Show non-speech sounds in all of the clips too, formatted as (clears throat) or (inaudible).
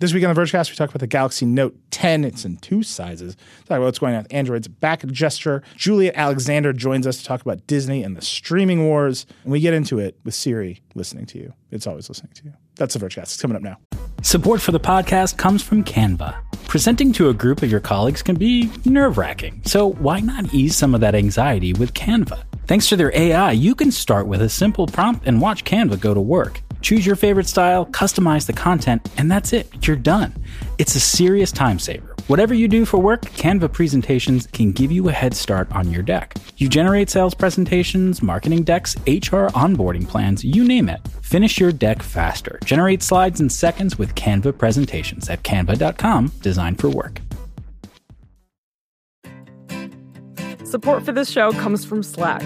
This week on the Vergecast, we talk about the Galaxy Note 10. It's in two sizes. Talk about what's going on with Android's back gesture. Julia Alexander joins us to talk about Disney and the streaming wars. And we get into it with Siri listening to you. It's always listening to you. That's the Vergecast. It's coming up now. Support for the podcast comes from Canva. Presenting to a group of your colleagues can be nerve wracking, so why not ease some of that anxiety with Canva? Thanks to their AI, you can start with a simple prompt and watch Canva go to work. Choose your favorite style, customize the content, and that's it. You're done. It's a serious time saver. Whatever you do for work, Canva presentations can give you a head start on your deck. You generate sales presentations, marketing decks, HR onboarding plans, you name it. Finish your deck faster. Generate slides in seconds with Canva presentations at canva.com, designed for work. Support for this show comes from Slack.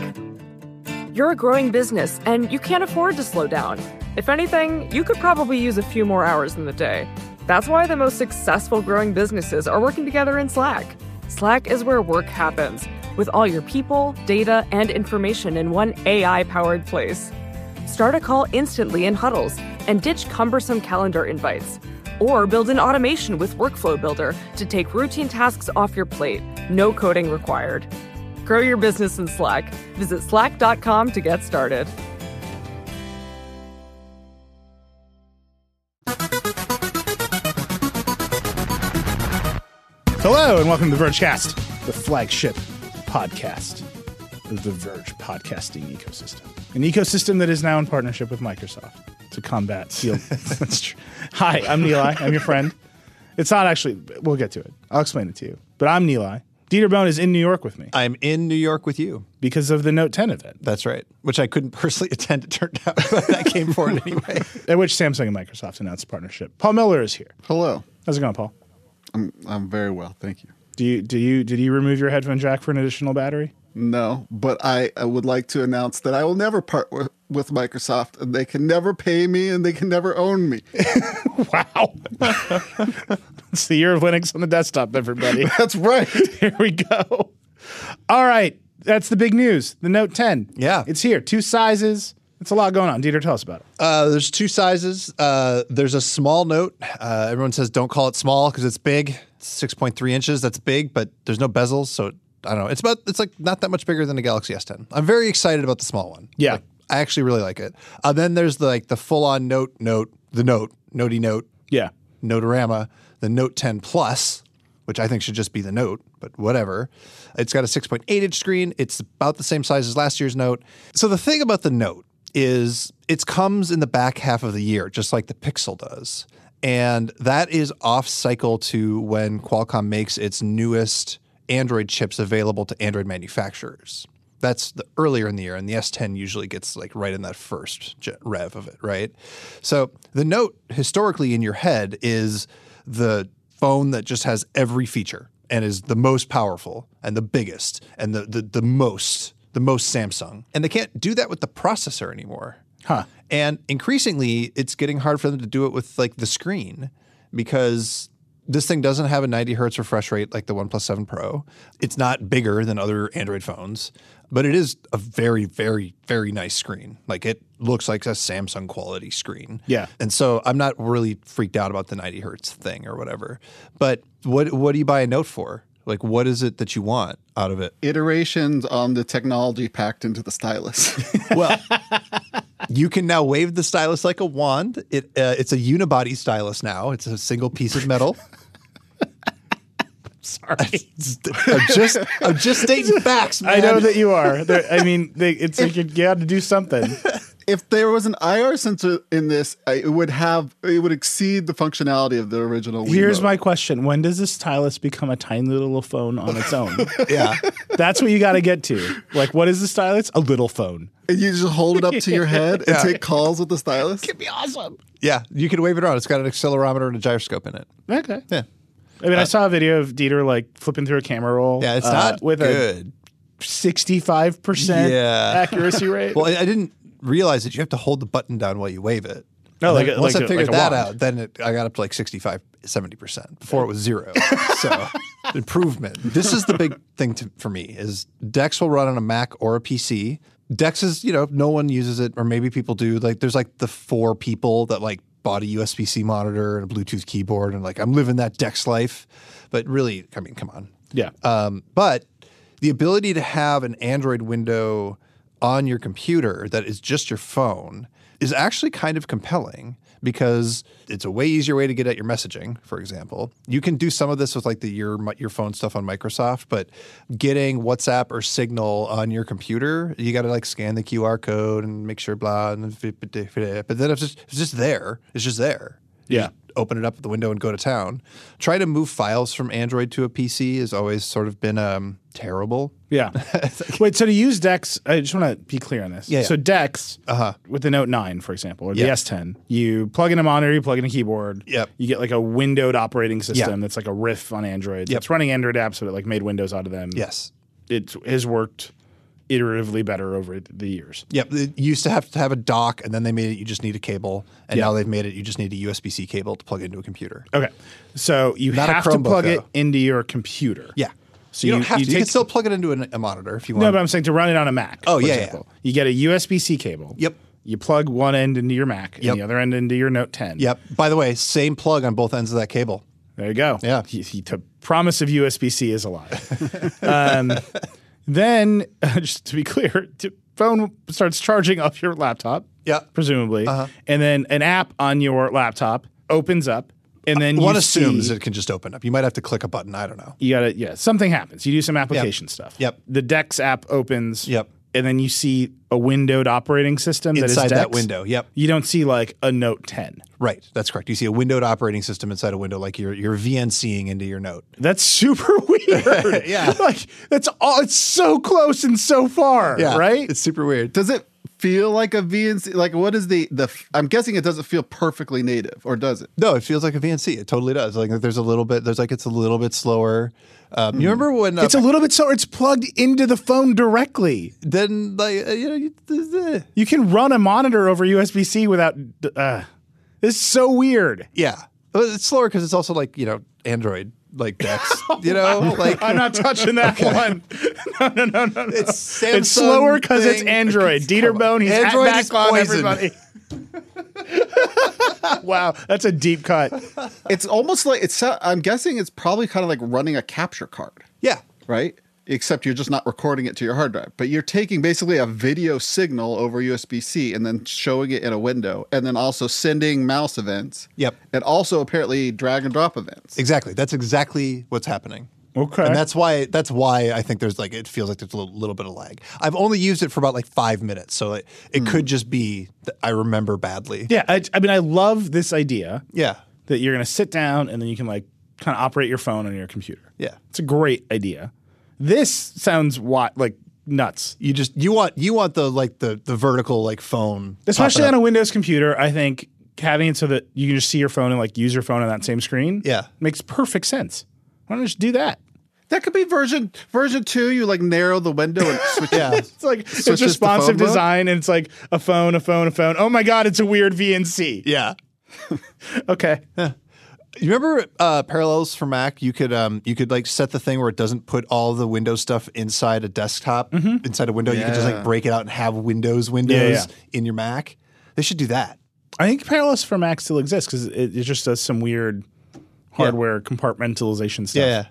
You're a growing business and you can't afford to slow down. If anything, you could probably use a few more hours in the day. That's why the most successful growing businesses are working together in Slack. Slack is where work happens, with all your people, data, and information in one AI powered place. Start a call instantly in huddles and ditch cumbersome calendar invites. Or build an automation with Workflow Builder to take routine tasks off your plate, no coding required. Grow your business in Slack. Visit slack.com to get started. Hello, and welcome to the Vergecast, the flagship podcast of the Verge podcasting ecosystem. An ecosystem that is now in partnership with Microsoft to combat (laughs) field. That's true. Hi, I'm Neil. I'm your friend. It's not actually, we'll get to it. I'll explain it to you. But I'm Nilay. Dieter Bohn is in New York with me I'm in New York with you. because of the Note 10 event, That's right. Which I couldn't (laughs) personally attend, it turned out, (laughs) but I came for it anyway. (laughs) at which Samsung and Microsoft announced a partnership. Paul Miller is here. Hello. How's it going, Paul? I'm I'm very well, thank you. Do you do you did you remove your headphone jack for an additional battery? No, but I, I would like to announce that I will never part with, with Microsoft, and they can never pay me, and they can never own me. (laughs) Wow. it's the year of Linux on the desktop, everybody. (laughs) That's right. (laughs) Here we go. All right. That's the big news. The Note 10. Yeah. It's here. Two sizes. It's a lot going on. Dieter, tell us about it. Uh, there's two sizes. Uh, there's a small note. Uh, everyone says don't call it small because it's big. It's 6.3 inches. That's big, but there's no bezels. So I don't know. It's about, it's like not that much bigger than a Galaxy S10. I'm very excited about the small one. Yeah. Like, I actually really like it. Uh, then there's the, like the full on note, note, the note, notey note, Yeah. Notorama, the Note 10 Plus, which I think should just be the Note, but whatever. It's got a 6.8 inch screen. It's about the same size as last year's Note. So the thing about the Note is it comes in the back half of the year, just like the Pixel does. And that is off cycle to when Qualcomm makes its newest Android chips available to Android manufacturers. That's the earlier in the year, and the S10 usually gets like right in that first rev of it, right? So the Note historically in your head is the phone that just has every feature and is the most powerful and the biggest and the the, the most the most Samsung. And they can't do that with the processor anymore. Huh. And increasingly, it's getting hard for them to do it with like the screen because this thing doesn't have a 90 hertz refresh rate like the OnePlus 7 Pro. It's not bigger than other Android phones, but it is a very, very, very nice screen. Like it looks like a Samsung quality screen. Yeah. And so I'm not really freaked out about the 90 hertz thing or whatever. But what what do you buy a Note for? Like, what is it that you want out of it? Iterations on the technology packed into the stylus. (laughs) Well, you can now wave the stylus like a wand. It uh, it's a unibody stylus now. It's a single piece of metal. Sorry. (laughs) I'm just I'm just stating facts, man. I know that you are. There- I mean, they, it's like you got to do something. (laughs) if there was an IR sensor in this, it would have it would exceed the functionality of the original. Here's Wiimote. my question: When does this stylus become a tiny little phone on its own? (laughs) Yeah. That's what you got to get to. Like, what is the stylus? A little phone. And you just hold it up to your head and Yeah. take calls with the stylus. It could be awesome. Yeah. You can wave it around. It's got an accelerometer and a gyroscope in it. Okay. Yeah. I mean, I saw a video of Dieter like flipping through a camera roll. Yeah, it's uh, not with good. a sixty-five percent accuracy rate. (laughs) Well, I, I didn't realize that you have to hold the button down while you wave it. No, And like once like I a- figured like a that wand. out, then it, I got up to like 65, 70%. Before it was zero. (laughs) so improvement. This is the big thing to, for me is Dex will run on a Mac or a PC. Dex is, you know, no one uses it, or maybe people do. Like there's like the four people that like bought a USB C monitor and a Bluetooth keyboard and like I'm living that Dex life. But really, I mean, come on. Yeah. Um, but the ability to have an Android window on your computer that is just your phone is actually kind of compelling because it's a way easier way to get at your messaging. For example, you can do some of this with like the your your phone stuff on Microsoft, but getting WhatsApp or Signal on your computer, you got to like scan the QR code and make sure blah. And but then it's just it's just there. It's just there. Yeah. Open it up at the window and go to town. Try to move files from Android to a PC has always sort of been um, terrible. Yeah. (laughs) Wait, so to use Dex, I just want to be clear on this. Yeah, yeah. So Dex, uh-huh. with the Note 9, for example, or the Yeah. S10, you plug in a monitor, you plug in a keyboard. Yep. You get like a windowed operating system Yeah. that's like a riff on Android. Yep. It's running Android apps, but it like made Windows out of them. Yes. It has worked iteratively better over the years. Yep. It used to have to have a dock, and then they made it you just need a cable, and Yeah. now they've made it you just need a USB C cable to plug into a computer. Okay. So you Not have to plug it into your computer. Yeah. So you, you, don't have you to. You can still plug it into an, a monitor if you want. No, but I'm saying to run it on a Mac. Oh, yeah, yeah. You get a USB C cable. Yep. You plug one end into your Mac Yep. and the other end into your Note 10. Yep. By the way, same plug on both ends of that cable. There you go. Yeah. He, he, the promise of USB C is a lie. (laughs) um, then, (laughs) just to be clear, phone starts charging up your laptop. Yeah. Presumably. Uh-huh. And then an app on your laptop opens up. And then One you assumes see, it can just open up. You might have to click a button. I don't know. you gotta yeah something happens you do some application stuff Yep. the dex app opens Yep. And then you see a windowed operating system that is Inside that Dex. window. Yep. you don't see like a note 10 Right. That's correct. You see a windowed operating system inside a window, like you're you're VNCing into your note. that's super (laughs) weird (laughs) Yeah. like that's all it's so close and so far Yeah. right It's super weird. Does it feel like a VNC? Like, what is the the? I'm guessing it doesn't feel perfectly native, or does it? No, it feels like a VNC. It totally does. Like there's a little bit. There's like it's a little bit slower. Um, You remember when uh, it's a little bit so it's plugged into the phone directly then like uh, you know you, you can run a monitor over usb-c without uh, this is so weird yeah, it's slower because it's also like you know Android like Dex. (laughs) You know, like I'm not touching that one. (laughs) No, no, no, no. no. It's It's slower because it's thing. Android. Come Dieter. Bohn, he's Android back is on poison. everybody. (laughs) wow, that's a deep cut. It's almost like it's. I'm guessing it's probably kind of like running a capture card, yeah, right? Except you're just not recording it to your hard drive, but you're taking basically a video signal over USB C and then showing it in a window, and then also sending mouse events. Yep. And also apparently drag and drop events. exactly. That's exactly what's happening. Okay. And that's why that's why I think there's like it feels like there's a little, little bit of lag. I've only used it for about like five minutes, so it, it hmm. could just be that I remember badly. yeah, I, I mean, I love this idea Yeah, that you're going to sit down and then you can like kind of operate your phone on your computer. yeah. It's a great idea. This sounds what like nuts, You just you want you want the like the the vertical like phone, especially on a. Windows computer. I think having it so that you can just see your phone and like use your phone on that same screen. Yeah. makes perfect sense. Why don't you just do that? That could be version version two. You like narrow the window and switch. (laughs) yeah. It's like it's responsive phone mode? design, and it's like a phone, a phone, a phone. Oh my god, it's a weird VNC. Yeah. (laughs) Okay, You remember uh, Parallels for Mac? You could um, you could like set the thing where it doesn't put all the Windows stuff inside a desktop, inside a window. You could just like break it out and have Windows windows yeah. in your Mac. They should do that. I think Parallels for Mac still exists because it, it just does some weird hardware compartmentalization stuff. Yeah.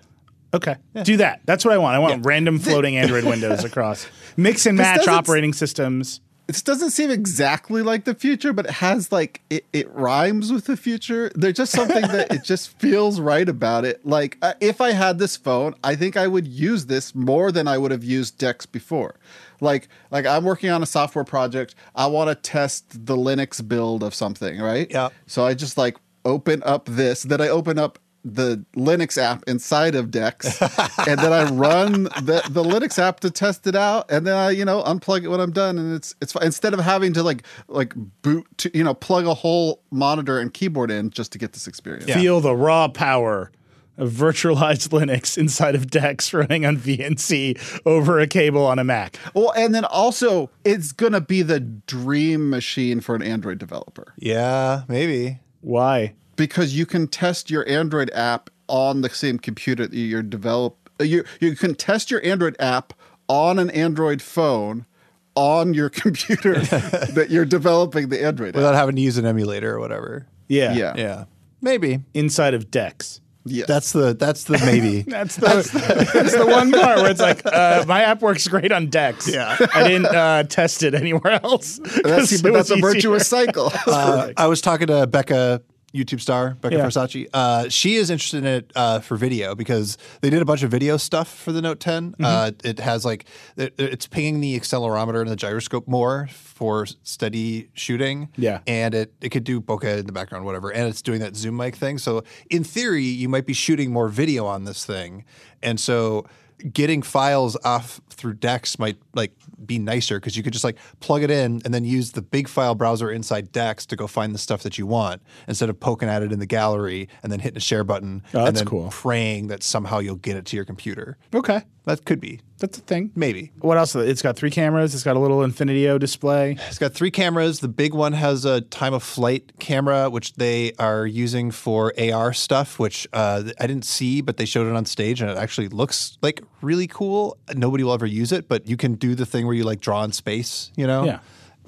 Okay, do that. That's what I want. I want random floating Android windows across. (laughs) Mix and match operating systems. This doesn't seem exactly like the future, but it has like it, it rhymes with the future. There's just something that it just (laughs) feels right about it. Like uh, if I had this phone, I think I would use this more than I would have used Dex before. Like like I'm working on a software project. I want to test the Linux build of something, right? Yeah. So I just like open up this, then I open up the Linux app inside of Dex, and then I run the, the Linux app to test it out, and then I you know unplug it when I'm done, and it's it's fine. instead of having to like like boot to you know plug a whole monitor and keyboard in just to get this experience. Feel the raw power of virtualized (laughs) Linux inside of Dex running on VNC over a cable on a Mac. Well, and then also it's gonna be the dream machine for an Android developer Yeah, maybe. Why? Because you can test your Android app on the same computer that you're develop. uh, You you can test your Android app on an Android phone on your (laughs) computer (laughs) that you're developing the Android app. Without having to use an emulator or whatever. Yeah. Yeah. Yeah, maybe. Inside of Dex. Yes. That's the that's the maybe. (laughs) That's the that's the one part where it's like uh, my app works great on Dex. Yeah. I didn't uh, test it anywhere else. that's, 'cause but that's a virtuous cycle. Uh, I was talking to Becca, YouTube star Becca Yeah. Farsace. Uh, she is interested in it uh, for video because they did a bunch of video stuff for the Note 10. Mm-hmm. Uh, it has like it, it's pinging the accelerometer and the gyroscope more for steady shooting. Yeah. and it it could do bokeh in the background, whatever. And it's doing that zoom mic thing. So in theory, you might be shooting more video on this thing, and so. Getting files off through Dex might like be nicer because you could just like plug it in and then use the big file browser inside Dex to go find the stuff that you want instead of poking at it in the gallery and then hitting a share button Oh, and that's then cool. praying that somehow you'll get it to your computer. Okay. That could be That's a thing. maybe. What else? It's got three cameras. It's got a little Infinity-O display. It's got three cameras. The big one has a time of flight camera, which they are using for AR stuff, which uh, I didn't see, but they showed it on stage and it actually looks like really cool. Nobody will ever use it, but you can do the thing where you like draw in space, you know? Yeah.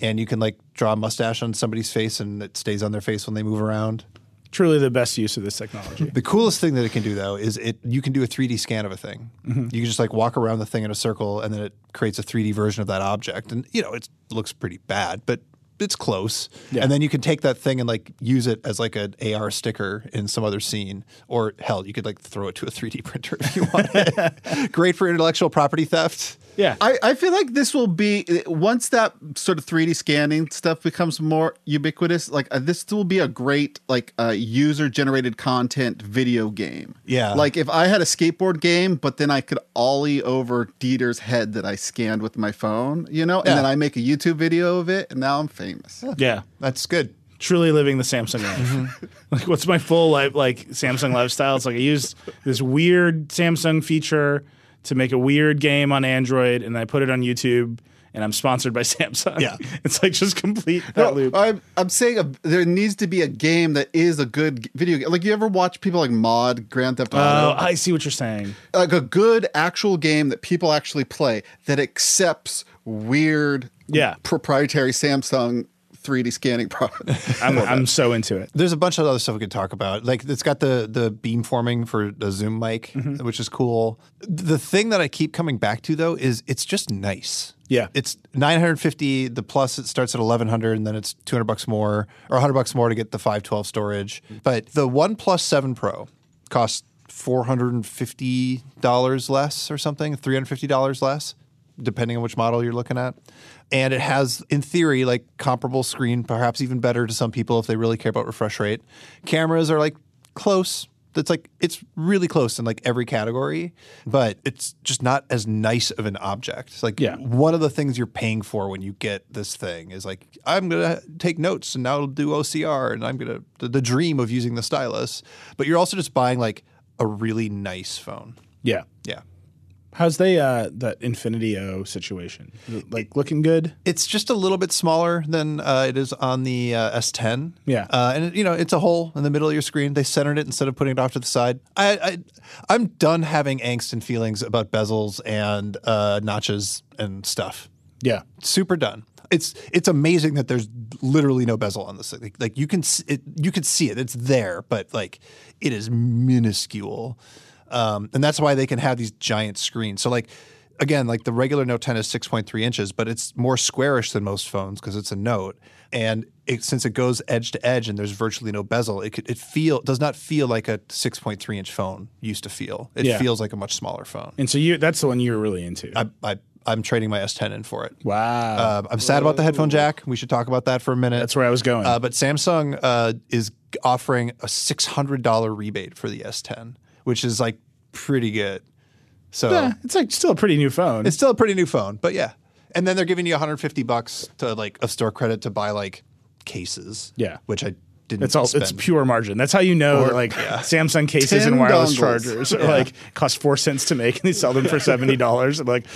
And you can like draw a mustache on somebody's face and it stays on their face when they move around. Truly the best use of this technology. The coolest thing that it can do though is it you can do a 3D scan of a thing. Mm-hmm. You can just like walk around the thing in a circle and then it creates a 3D version of that object. And you know, it looks pretty bad, but it's close. Yeah. And then you can take that thing and like use it as like an AR sticker in some other scene. Or hell, you could like throw it to a 3D (laughs) printer if you want. (laughs) Great for intellectual property theft. Yeah. I, I feel like this will be once that sort of 3D scanning stuff becomes more ubiquitous. Like uh, this will be a great like uh, user generated content video game. Yeah. Like if I had a skateboard game, but then I could ollie over Dieter's head that I scanned with my phone, you know, and Yeah. then I make a YouTube video of it, and now I'm famous. yeah. That's good. Truly living the Samsung life. (laughs) like, what's my full life like Samsung lifestyle? It's like I used this weird Samsung feature to make a weird game on Android, and I put it on YouTube, and I'm sponsored by (laughs) Samsung. Yeah. it's like just complete that loop. I'm, I'm saying a, there needs to be a game that is a good video game. Like you ever watch people like mod Grand Theft oh, Auto? Oh, I see what you're saying. like a good actual game that people actually play that accepts weird Yeah. proprietary Samsung 3D scanning (laughs) products. I'm, I'm so into it. There's a bunch of other stuff we could talk about. Like it's got the the beam forming for the zoom mic, Mm-hmm. which is cool. The thing that I keep coming back to though is it's just nice. Yeah. It's 950. The plus it starts at 1100, and then it's 200 bucks more or 100 bucks more to get the 512 storage. But the One Plus Seven Pro costs 450 dollars less or something, 350 dollars less depending on which model you're looking at. And it has, in theory, like comparable screen, perhaps even better to some people if they really care about refresh rate. Cameras are like close. It's like it's really close in like every category, but it's just not as nice of an object. It's like Yeah. one of the things you're paying for when you get this thing is like I'm gonna take notes and now it'll do OCR and I'm gonna the, the dream of using the stylus. But you're also just buying like a really nice phone. Yeah. Yeah. How's they uh that Infinity-O situation? Like looking good? It's just a little bit smaller than uh, it is on the uh, S10. Yeah. uh, and it, you know it's a hole in the middle of your screen. They centered it instead of putting it off to the side. I, I I'm done having angst and feelings about bezels and uh, notches and stuff. Yeah. Super done. It's it's amazing that there's literally no bezel on this thing. Like, like you can it, you can see it. It's there, but like it is minuscule, um, and that's why they can have these giant screens. So like again, like the regular Note 10 is 6.3 inches, but it's more squarish than most phones because it's a Note, and it, since it goes edge to edge and there's virtually no bezel, it could, it feel does not feel like a 6.3 inch phone used to feel. It Yeah. feels like a much smaller phone. And so you that's the one you're really into. I, I I'm trading my S10 in for it. wow. Um, I'm sad about the headphone jack. We should talk about that for a minute. that's where I was going. Uh, but Samsung uh, is offering a $600 rebate for the S10, which is like pretty good. So yeah, it's like still a pretty new phone. it's still a pretty new phone, but yeah. And then they're giving you 150 bucks to like a store credit to buy like cases. Yeah. which I didn't. It's all spend. it's pure margin. That's how you know Or- that like Samsung cases and wireless dongles. chargers are like cost four cents to make and they sell them for seventy dollars. (laughs) like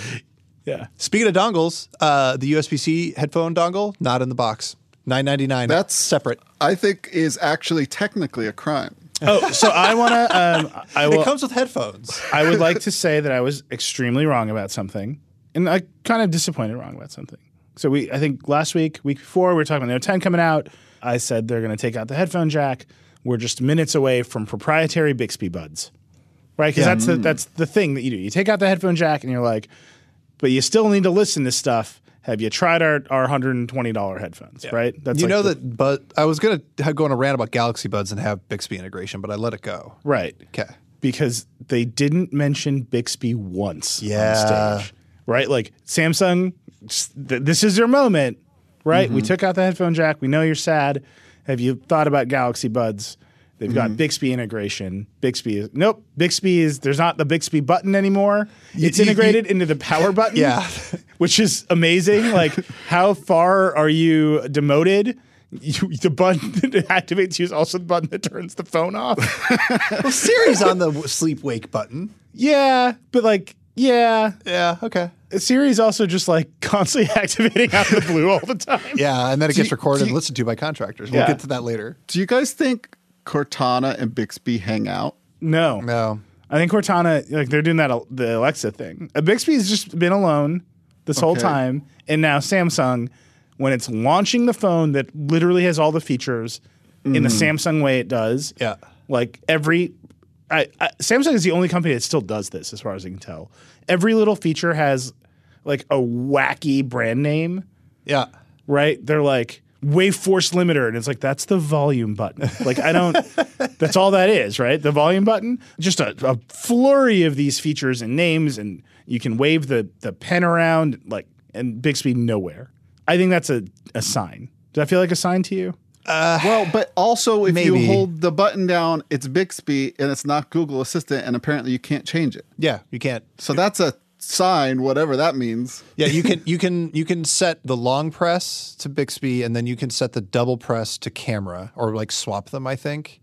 yeah. Speaking of dongles, uh, the USB-C headphone dongle not in the box. 9.99. That's- separate. I think is actually technically a crime. Oh, so I wanna um I will it comes with headphones. I would like to say that I was extremely wrong about something. And I kind of disappointed wrong about something. So we I think last week, week before, we were talking about Note 10 coming out. I said they're going to take out the headphone jack. We're just minutes away from proprietary Bixby buds, right? Because Yeah. that's the, that's the thing that you do. You take out the headphone jack and you're like, but you still need to listen to stuff. Have you tried our our hundred and twenty dollar headphones? Right? That's you like know the- that, but I was gonna go on a rant about Galaxy Buds and have Bixby integration, but I let it go. right Okay. because they didn't mention Bixby once Yeah. on stage, right? Like Samsung, this is your moment, right? Mm-hmm. We took out the headphone jack. We know you're sad. Have you thought about Galaxy Buds? They've Mm-hmm. got Bixby integration. Bixby is nope. Bixby is there's not the Bixby button anymore. It's you- integrated into the power (laughs) button. Yeah. (laughs) which is amazing. Like, how far are you demoted? You, the button (laughs) that activates you is also the button that turns the phone off. Well, Siri's on the sleep wake button. yeah, but like, yeah, Yeah. Okay. Siri's also just like constantly activating out of the blue all the time. Yeah, and then it gets you- recorded do and listened to by contractors. We'll Yeah. get to that later. Do you guys think Cortana and Bixby hang out? No, No. I think Cortana, like, they're doing that the Alexa thing. Uh, Bixby's just been alone this whole time, and now Samsung, when it's launching the phone that literally has all the features in the Samsung way it does, Yeah. like every I, I, Samsung is the only company that still does this, as far as I can tell. Every little feature has like a wacky brand name, Yeah. right? They're like wave force limiter, and it's like that's the volume button. Like I don't. (laughs) that's all that is, right? The volume button. Just a, a flurry of these features and names, and you can wave the the pen around, like and Bixby nowhere. I think that's a a sign. Does that feel like a sign to you? Uh, well, but also if maybe. you hold the button down, it's Bixby and it's not Google Assistant, and apparently you can't change it. Yeah. You can't. So that's a sign, whatever that means. Yeah, you can you can you can set the long press to Bixby, and then you can set the double press to camera, or like swap them. I think,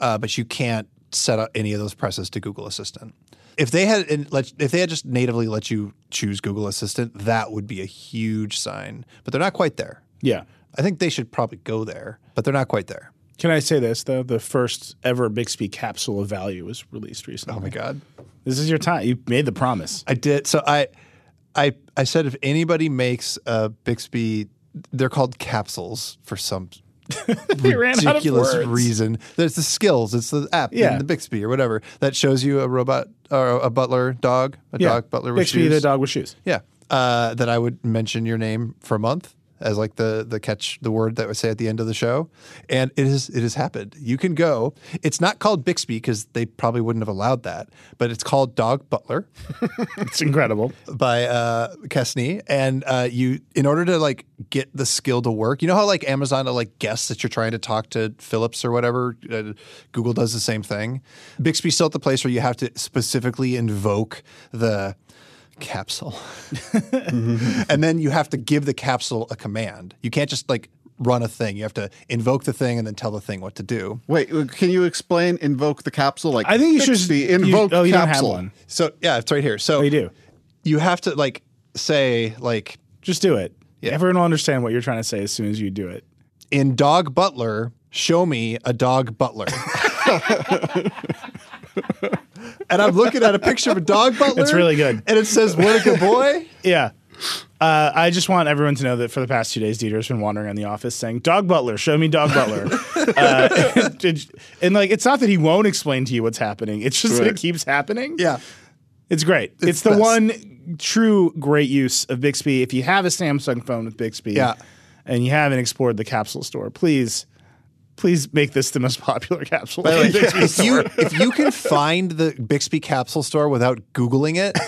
uh, but you can't set up any of those presses to Google Assistant. If they had let, if they had just natively let you choose Google Assistant, that would be a huge sign. But they're not quite there. Yeah. I think they should probably go there, but they're not quite there. Can I say this though? The first ever Bixby capsule of value was released recently. Oh my god. This is your time. You made the promise. I did. So I, I, I said if anybody makes a Bixby, they're called capsules for some (laughs) You ran out of ridiculous reason. There's the skills. It's the app, Yeah. the Bixby or whatever that shows you a robot or a butler dog, a Yeah. dog butler with Bixby, shoes. the dog with shoes. Yeah, uh, that I would mention your name for a month as like the the catch the word that would say at the end of the show, and it is it has happened. You can go. It's not called Bixby because they probably wouldn't have allowed that, but it's called Dog Butler (laughs) It's incredible. by uh, Kesney, and uh, you in order to like get the skill to work. You know how like Amazon will like guess that you're trying to talk to Philips or whatever. Uh, Google does the same thing. Bixby's still at the place where you have to specifically invoke the capsule, (laughs) and then you have to give the capsule a command. You can't just like run a thing. You have to invoke the thing and then tell the thing what to do. Wait, uh, can you explain invoke the capsule? Like I think you should just Bixby, you- invoke oh, you capsule. don't have one. So yeah, it's right here. So Oh, you do. You have to like say like Just do it. Yeah. Everyone will understand what you're trying to say as soon as you do it. in Dog Butler, show me a dog butler. (laughs) and I'm looking at a picture of a dog butler. It's really good. And it says, What a good boy. Yeah. Uh, I just want everyone to know that for the past two days, Dieter's been wandering around the office saying, Dog Butler, show me Dog Butler. (laughs) uh, (laughs) and, and, like, it's not that he won't explain to you what's happening, it's just that it keeps happening. Yeah. It's great. It's, the best. one true great use of Bixby. If you have a Samsung phone with Bixby Yeah. and you haven't explored the capsule store, please, please make this the most popular (laughs) capsule. By the way, if you if you can find the Bixby capsule store without Googling it,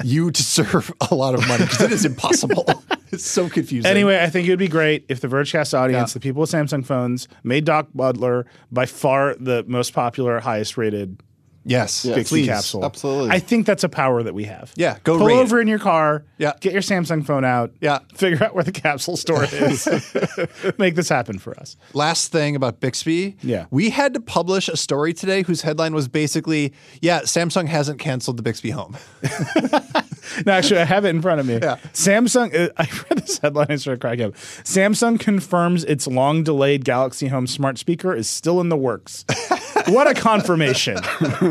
(laughs) you deserve a lot of money because it is impossible. (laughs) it's so confusing. Anyway, I think it would be great if the Vergecast audience, Yeah. the people with Samsung phones, made Dog Butler by far the most popular, highest rated yes, Yeah, Bixby please. capsule. absolutely. I think that's a power that we have. Yeah, go pull rate it. over in your car. Yeah. get your Samsung phone out. Yeah. figure out where the capsule store (laughs) is. (laughs) Make this happen for us. Last thing about Bixby. Yeah. We had to publish a story today whose headline was basically, yeah, Samsung hasn't canceled the Bixby Home. (laughs) No, actually, I have it in front of me. Yeah. Samsung. Uh, I read this headline and started cracking up. Samsung confirms its long-delayed Galaxy Home smart speaker is still in the works. what a confirmation!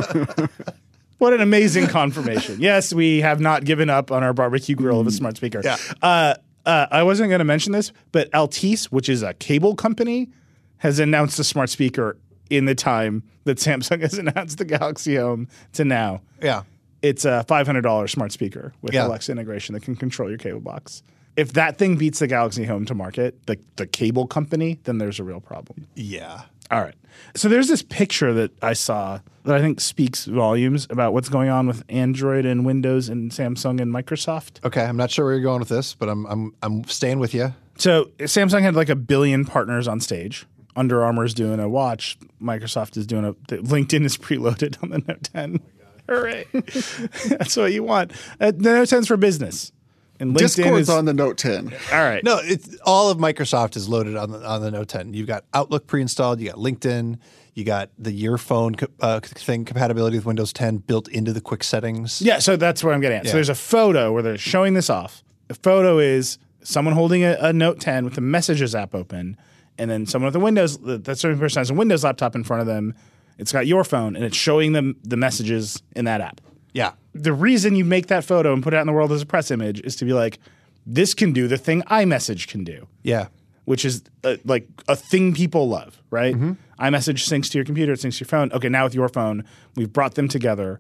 (laughs) what an amazing confirmation. Yes, we have not given up on our barbecue grill of a smart speaker. Yeah. Uh, uh, I wasn't going to mention this, but Altice, which is a cable company, has announced a smart speaker in the time that Samsung (laughs) has announced the Galaxy Home to now. Yeah. It's a $500 smart speaker with Yeah. Alexa integration that can control your cable box. If that thing beats the Galaxy Home to market, the, the cable company, then there's a real problem. Yeah. All right. So there's this picture that I saw that I think speaks volumes about what's going on with Android and Windows and Samsung and Microsoft. Okay. I'm not sure where you're going with this, but I'm I'm I'm staying with you. So Samsung had like a billion partners on stage. Under Armour is doing a watch. Microsoft is doing a. the- LinkedIn is (laughs) preloaded on the Note 10. Hooray! (laughs) That's what you want. Uh, the Note 10's for business, and LinkedIn Discord's is on the Note 10. all right. No, it's all of Microsoft is loaded on the on the Note 10. You've got Outlook pre-installed. You got LinkedIn. You got the Your Phone uh, thing compatibility with Windows 10 built into the quick settings. Yeah, so that's what I'm getting at. Yeah. So there's a photo where they're showing this off. The photo is someone holding a, a Note 10 with the Messages app open, and then someone with a Windows. That certain person has a Windows laptop in front of them. It's got your phone, and it's showing them the messages in that app. Yeah. The reason you make that photo and put it out in the world as a press image is to be like, this can do the thing iMessage can do Yeah. which is uh, like a thing people love, right? Mm-hmm. iMessage syncs to your computer, it syncs to your phone. Okay, now with your phone, we've brought them together.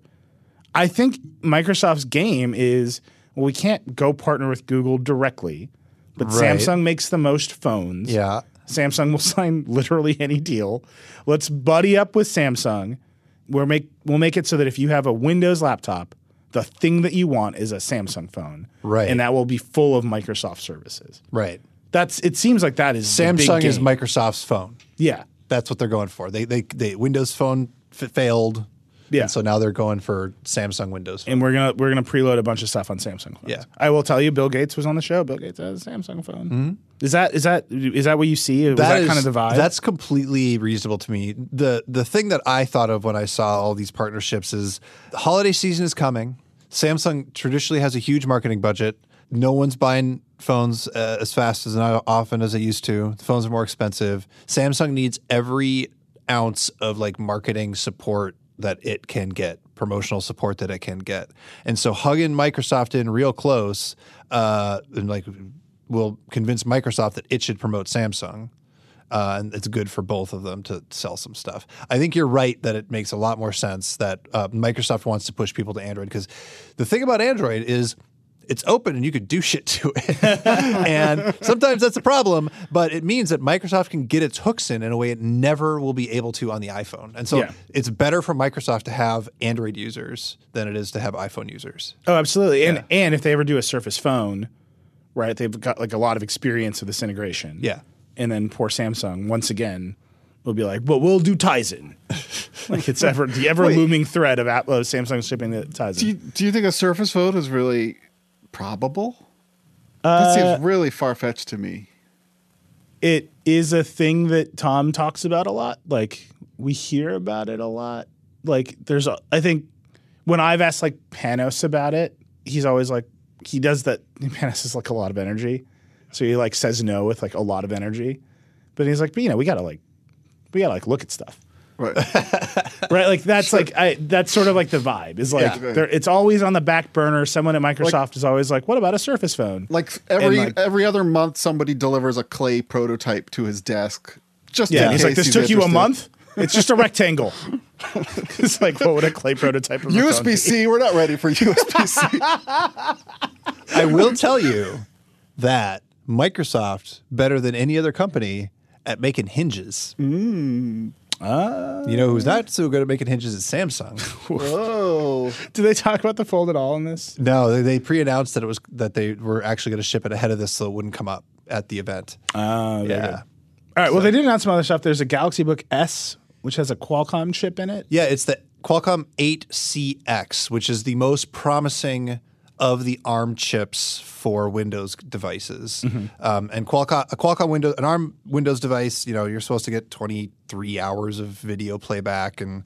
I think Microsoft's game is well, we can't go partner with Google directly, but Right. Samsung makes the most phones. Yeah. Samsung will (laughs) sign literally any deal. Let's buddy up with Samsung. We'll make we'll make it so that if you have a Windows laptop, the thing that you want is a Samsung phone, Right. And that will be full of Microsoft services. Right. That's it. Seems like that is the big Samsung is. Microsoft's phone. yeah. That's what they're going for. They they, they Windows Phone f- failed. Yeah. And so now they're going for Samsung Windows. Phone. And we're gonna we're gonna preload a bunch of stuff on Samsung phones. Yeah. I will tell you, Bill Gates was on the show. Bill Gates has a Samsung phone. Is that is that is that what you see? Was that, is- kind of the vibe? That's completely reasonable to me. The the thing that I thought of when I saw all these partnerships is holiday season is coming. Samsung traditionally has a huge marketing budget. No one's buying phones uh, as fast as not often as they used to. The phones are more expensive. Samsung needs every ounce of like marketing support that it can get, promotional support that it can get. And so hugging Microsoft in real close uh, and like will convince Microsoft that it should promote Samsung. Uh, and it's good for both of them to sell some stuff. I think you're right that it makes a lot more sense that uh, Microsoft wants to push people to Android because the thing about Android is it's open and you could do (laughs) shit to it. and sometimes that's a problem, but it means that Microsoft can get its hooks in in a way it never will be able to on the iPhone. And so Yeah. it's better for Microsoft to have Android users than it is to have iPhone users. oh, absolutely. And and if they ever do a Surface phone, right? They've got like a lot of experience with this integration. Yeah. And then poor Samsung once again will be like, well, we'll do Tizen. (laughs) like it's ever the ever looming threat of Apple, Samsung shipping the Tizen. Do you, do you think a Surface Phone is really probable? that seems uh, really far fetched to me. it is a thing that Tom talks about a lot. Like we hear about it a lot. Like there's a, I think when I've asked like Panos about it, he's always like he does that. (laughs) Panos is like a lot of energy, so he like says no with like a lot of energy. But he's like, but you know, we gotta like we gotta like look at stuff. Right. (laughs) Right, like that's like I, that's sort of like the vibe. Is like Yeah. there, it's always on the back burner. Someone at Microsoft is always like, "What about a Surface phone?" like every like- every other month, somebody delivers a clay prototype to his desk. Just Yeah, in he's like, case "This took you a month? It's just a rectangle." (laughs) it's like, what would a clay prototype of a? USB C. We're not ready for USB C. (laughs) I will tell you that Microsoft better than any other company at making hinges. Mm. You know who's not so good at making hinges is Samsung. (laughs) Whoa. (laughs) Do they talk about the fold at all in this? no, they, they pre-announced that it was that they were actually going to ship it ahead of this, so it wouldn't come up at the event. Uh, yeah, All right. Well, they did announce some other stuff. There's a Galaxy Book S, which has a Qualcomm chip in it. yeah, it's the Qualcomm 8CX, which is the most promising of the ARM chips for Windows devices. Um, and Qualcomm, a Qualcomm Windows, an ARM Windows device, you know, you're supposed to get 23 hours of video playback, and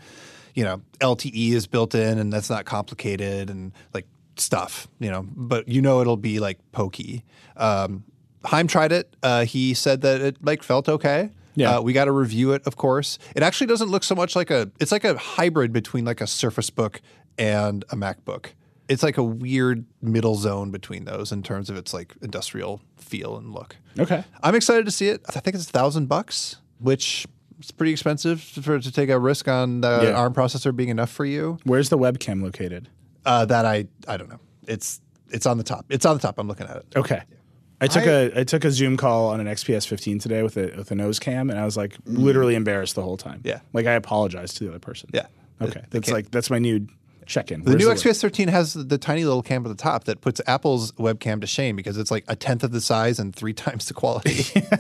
you know, LTE is built in, and that's not complicated, and like stuff, you know. But you know, it'll be like pokey. Um, Heim tried it. Uh, he said that it like felt okay. Yeah. Uh, we got to review it, of course. It actually doesn't look so much like a. It's like a hybrid between like a Surface Book and a MacBook. It's like a weird middle zone between those in terms of its like industrial feel and look. Okay. I'm excited to see it. I think it's a thousand bucks. which is pretty expensive for to take a risk on the Yeah. ARM processor being enough for you. Where's the webcam located? Uh, that I I don't know. It's it's on the top. It's on the top. I'm looking at it. Okay. I took I- a I took a Zoom call on an XPS 15 today with a with a nose cam, and I was like literally embarrassed the whole time. Yeah. like I apologized to the other person. Yeah. Okay, It- that's like that's my new check-in. The Where's new web- XPS 13 has the, the tiny little cam at the top that puts Apple's webcam to shame because it's like a tenth of the size and three (laughs) times the quality. (laughs)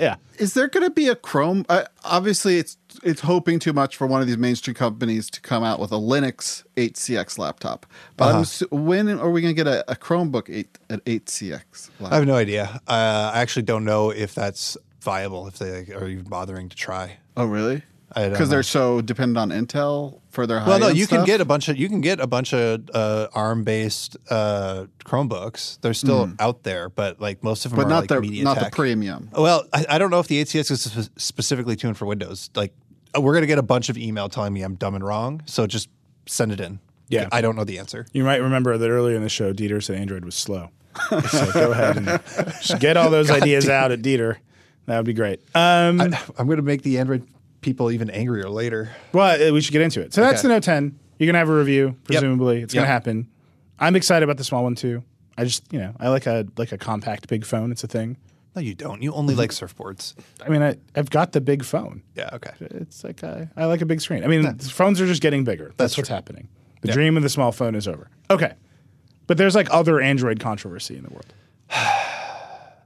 Yeah, Is there going to be a Chrome? Uh, obviously, it's it's hoping too much for one of these mainstream companies to come out with a Linux 8CX laptop. But I'm assu- when are we going to get a, a Chromebook 8 at 8CX? I have no idea. Uh, I actually don't know if that's viable. If they are even bothering to try. oh, really? I don't Because they're so dependent on Intel for their high Well, no, high-end you can get a bunch of you can get a bunch of uh, ARM based uh, Chromebooks. They're still out there, but like most of them but are not like the MediaTek. not the premium. Well, I, I don't know if the 8CX is spe- specifically tuned for Windows. Like, uh, we're gonna get a bunch of email telling me I'm dumb and wrong. So just send it in. Yeah. I don't know the answer. you might remember that earlier in the show, Dieter said Android was slow. so go ahead and (laughs) get all those ideas out at Dieter. That would be great. Um, I, I'm gonna make the Android people even angrier later. well, uh, we should get into it. So that's Okay. the Note 10. You're gonna have a review, presumably. It's gonna Yep. happen. I'm excited about the small one too. I just, you know, I like a like a compact big phone. It's a thing. No, you don't. You only like surfboards. (laughs) I mean, I, I've got the big phone. Yeah. Okay. It's like I, I like a big screen. I mean, phones are just getting bigger. That's, what's happening. The dream of the small phone is over. Okay, but there's like other Android controversy in the world. (sighs)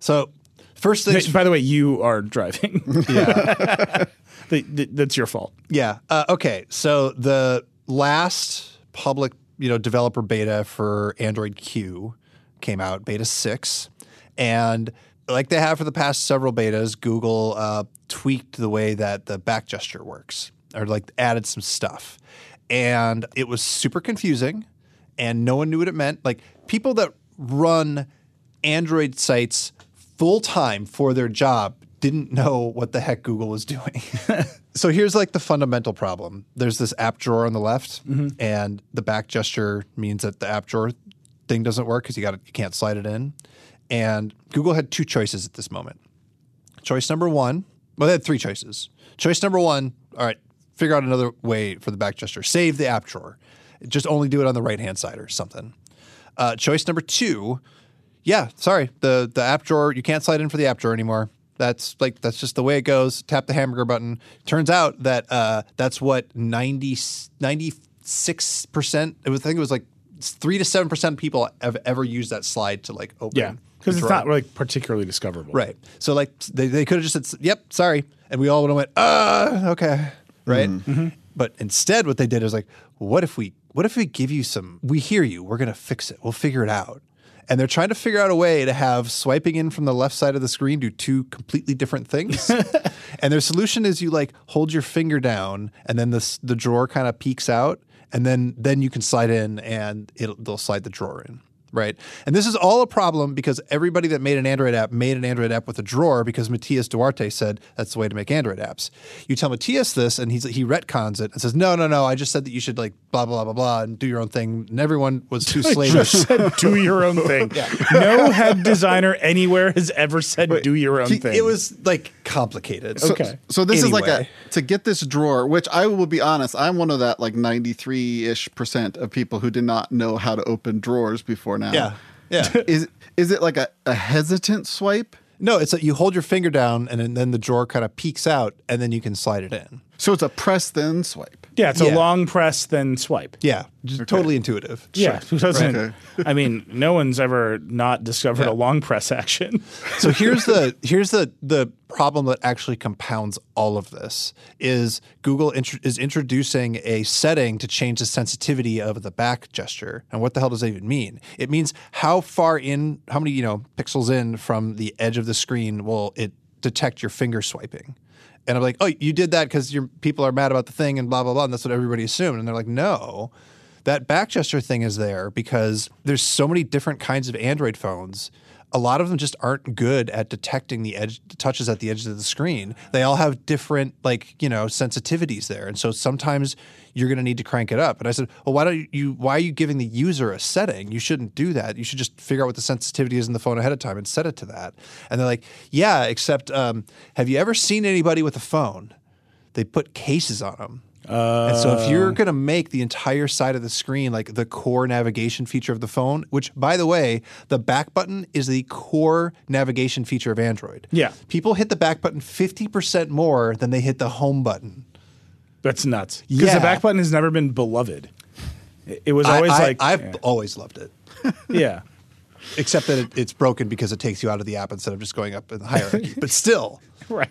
So first thing. By the way, you are driving. (laughs) yeah. That's your fault. Yeah. Uh, okay. So the last public, you know, developer beta for Android Q came out, beta six, and like they have for the past several betas, Google uh, tweaked the way that the back gesture works, or like added some stuff, and it was super confusing, and no one knew what it meant. Like people that run Android sites full time for their job didn't know what the heck Google was doing. (laughs) so here's like the fundamental problem. There's this app drawer on the left, and the back gesture means that the app drawer thing doesn't work because you got you can't slide it in. And Google had two choices at this moment. Choice number one, well, they had three choices. Choice number one, all right, figure out another way for the back gesture. Save the app drawer. Just only do it on the right hand side or something. Uh, choice number two, yeah, sorry, the the app drawer you can't slide in for the app drawer anymore. That's like that's just the way it goes. Tap the hamburger button. Turns out that uh, that's what 96 percent. I think it was like three to seven percent of people have ever used that slide to like open. Yeah, because it's not like particularly discoverable. Right. So like they, they could have just said, "Yep, sorry," and we all would have went, "Uh, okay." Right. But instead, what they did is like, "What if we? What if we give you some? We hear you. We're gonna fix it. We'll figure it out." And they're trying to figure out a way to have swiping in from the left side of the screen do two completely different things. (laughs) and their solution is you like hold your finger down, and then this the drawer kind of peeks out, and then then you can slide in, and it'll they'll slide the drawer in right? And this is all a problem because everybody that made an Android app made an Android app with a drawer because Matias Duarte said that's the way to make Android apps. You tell Matias this, and he's he retcons it and says, "No, no, no, I just said that you should like blah blah blah blah and do your own thing." And everyone was too (laughs) slavish. Just said do your own (laughs) thing. No head designer anywhere has ever said do your own thing. it was like complicated. So, Okay. So this is like a to get this drawer, which I will be honest, I'm one of that like 93 ish percent of people who did not know how to open drawers before now. Yeah, yeah. (laughs) Is is it like a, a hesitant swipe? no, it's that you hold your finger down, and then- then the drawer kind of peeks out, and then you can slide it in. So it's a press then swipe. Yeah, it's Yeah. a long press then swipe. Yeah, just totally intuitive. Yeah, who doesn't? Okay. I mean, no one's ever not discovered a long press action. (laughs) So here's the here's the the problem that actually compounds all of this is Google intro- is introducing a setting to change the sensitivity of the back gesture. And what the hell does that even mean? It means how far in, how many you know pixels in from the edge of the screen will it detect your finger swiping? And I'm like, oh, you did that because your people are mad about the thing and blah blah blah, and that's what everybody assumed. And they're like, no, that back gesture thing is there because there's so many different kinds of Android phones a lot of them just aren't good at detecting the edge touches at the edges of the screen. They all have different like you know sensitivities there, and so sometimes you're going to need to crank it up. And I said, well, why don't you? Why are you giving the user a setting? You shouldn't do that. You should just figure out what the sensitivity is in the phone ahead of time and set it to that. And they're like, yeah, except um, have you ever seen anybody with a phone? They put cases on them. And so if you're going to make the entire side of the screen like the core navigation feature of the phone, which by the way, the back button is the core navigation feature of Android. Yeah. People hit the back button 50% more than they hit the home button. That's nuts. Because Yeah. the back button has never been beloved. It, was always I, like, I, have yeah. always loved it. (laughs) yeah. Except that it, it's broken because it takes you out of the app instead of just going up in the hierarchy. (laughs) but still, Right.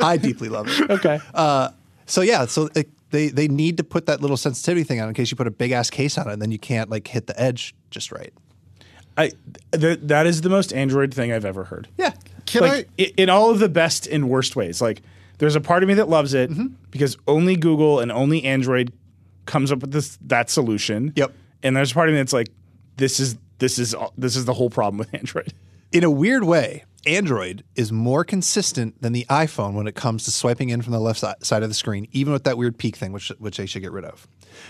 I deeply love it. Okay. Uh, so yeah, so it, they they need to put that little sensitivity thing on in case you put a big ass case on it, and then you can't like hit the edge just right. I th- that is the most Android thing I've ever heard. Yeah, Can like i- in all of the best and worst ways. Like there's a part of me that loves it Mm-hmm. because only Google and only Android comes up with this that solution. Yep. And there's a part of me that's like, this is this is this is the whole problem with Android. in a weird way, Android is more consistent than the iPhone when it comes to swiping in from the left side of the screen, even with that weird peak thing, which which they should get rid of.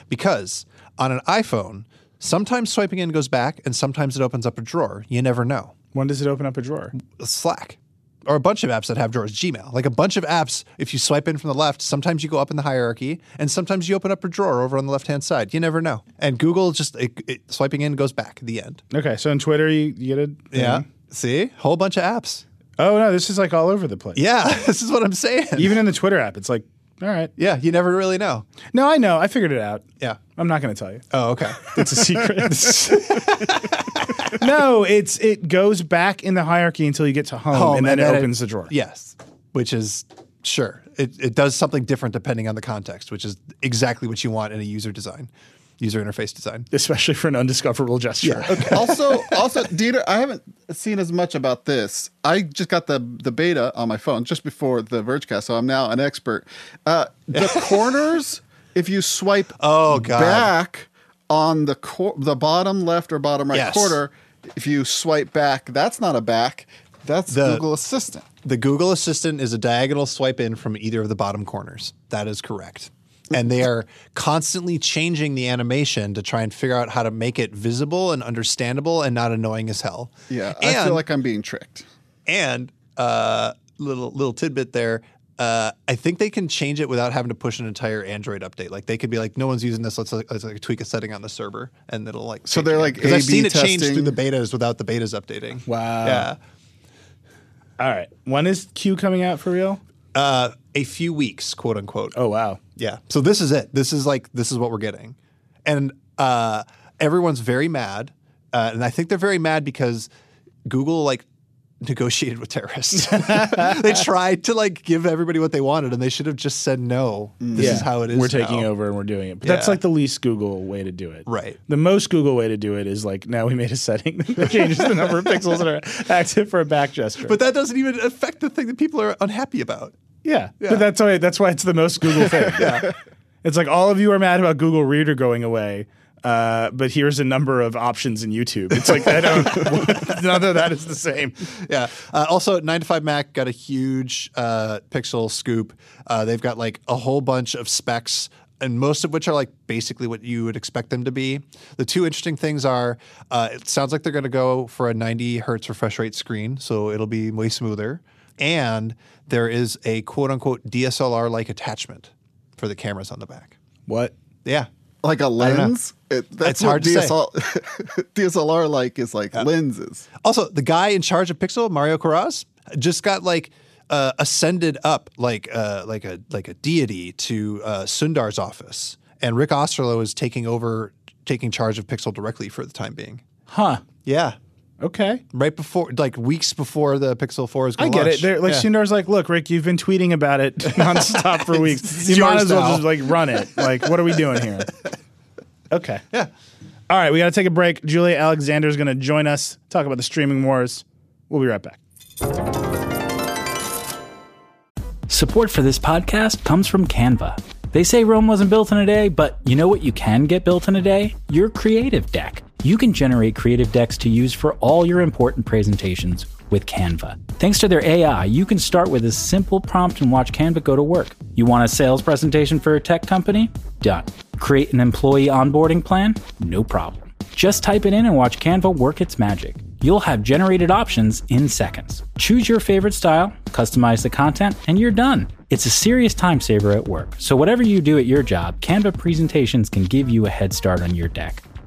Because on an iPhone, sometimes swiping in goes back, and sometimes it opens up a drawer. You never know. When does it open up a drawer? Slack. Or a bunch of apps that have drawers, Gmail. Like a bunch of apps, if you swipe in from the left, sometimes you go up in the hierarchy and sometimes you open up a drawer over on the left hand side. You never know. And Google just it, it, swiping in goes back at the end. Okay, so in Twitter you, you get a Yeah. See? Whole bunch of apps. Oh no, this is like all over the place. Yeah. (laughs) this is what I'm saying. Even in the Twitter app, it's like, all right. yeah. You never really know. No, I know. I figured it out. Yeah. I'm not going to tell you. Oh, okay. (laughs) It's a secret. (laughs) no, it's it goes back in the hierarchy until you get to home, Home, and then and it then opens it- the drawer. yes. Which is sure. It, it does something different depending on the context, which is exactly what you want in a user design, user interface design. Especially for an undiscoverable gesture. Okay. also, (laughs) also, Dieter, I haven't seen as much about this. I just got the the beta on my phone just before the Vergecast, so I'm now an expert. Uh, the (laughs) corners, if you swipe Oh, God. back on the cor- the bottom left or bottom right Yes. corner, if you swipe back, that's not a back. That's The- Google Assistant. The Google Assistant is a diagonal swipe in from either of the bottom corners. That is correct. And they are constantly changing the animation to try and figure out how to make it visible and understandable and not annoying as hell. Yeah, I feel like I'm being tricked. and uh, little little tidbit there. Uh, I think they can change it without having to push an entire Android update. Like they could be like, no one's using this. Let's, let's like tweak a setting on the server, and it'll like. So they're it. like 'Cause I've A/B seen it change through the betas without the betas updating. Wow. Yeah. All right. When is Q coming out for real? Uh, a few weeks, quote unquote. Oh wow. Yeah. So this is it. This is like this is what we're getting, and uh, everyone's very mad, uh, and I think they're very mad because Google like negotiated with terrorists. (laughs) they tried to like give everybody what they wanted, and they should have just said no. This is how it is. We're taking now." over and we're doing it. But that's like the least Google way to do it. Right. The most Google way to do it is like now we made a setting (laughs) that changes the number of pixels that are active for a back gesture. But that doesn't even affect the thing that people are unhappy about. Yeah. But that's why that's why it's the most Google thing. (laughs) yeah. It's like all of you are mad about Google Reader going away. Uh, but here's a number of options in YouTube. It's like I don't. (laughs) none of that is the same. Yeah. Uh, also, 9 to 5 Mac got a huge uh, Pixel scoop. Uh, they've got like a whole bunch of specs, and most of which are like basically what you would expect them to be. The two interesting things are uh, it sounds like they're going to go for a 90 hertz refresh rate screen, so it'll be way smoother. And there is a quote unquote DSLR like attachment for the cameras on the back. What? Yeah. Like a lens. It, that's It's what hard to say. DSL, DSLR (laughs) like is like lenses. Also, the guy in charge of Pixel, Mario Queiroz, just got like uh, ascended up like uh, like a like a deity to uh, Sundar's office, and Rick Osterloh is taking over, taking charge of Pixel directly for the time being. Huh. Yeah, Okay. right before, like weeks before the Pixel Four is I going to get it. They're, like yeah. Sundar's like, look, Rick, you've been tweeting about it (laughs) nonstop for (laughs) weeks. You might as well now. just like run it. (laughs) Like, what are we doing here? Okay. Yeah. All right, we got to take a break. Julia Alexander is going to join us, talk about the streaming wars. We'll be right back. Support for this podcast comes from Canva. They say Rome wasn't built in a day, but you know what you can get built in a day? Your creative deck. You can generate creative decks to use for all your important presentations with Canva. Thanks to their AI, you can start with a simple prompt and watch Canva go to work. You want a sales presentation for a tech company? Done. Create an employee onboarding plan? No problem. Just type it in and watch Canva work its magic. You'll have generated options in seconds. Choose your favorite style, customize the content, and you're done. It's a serious time saver at work, so whatever you do at your job, Canva presentations can give you a head start on your deck.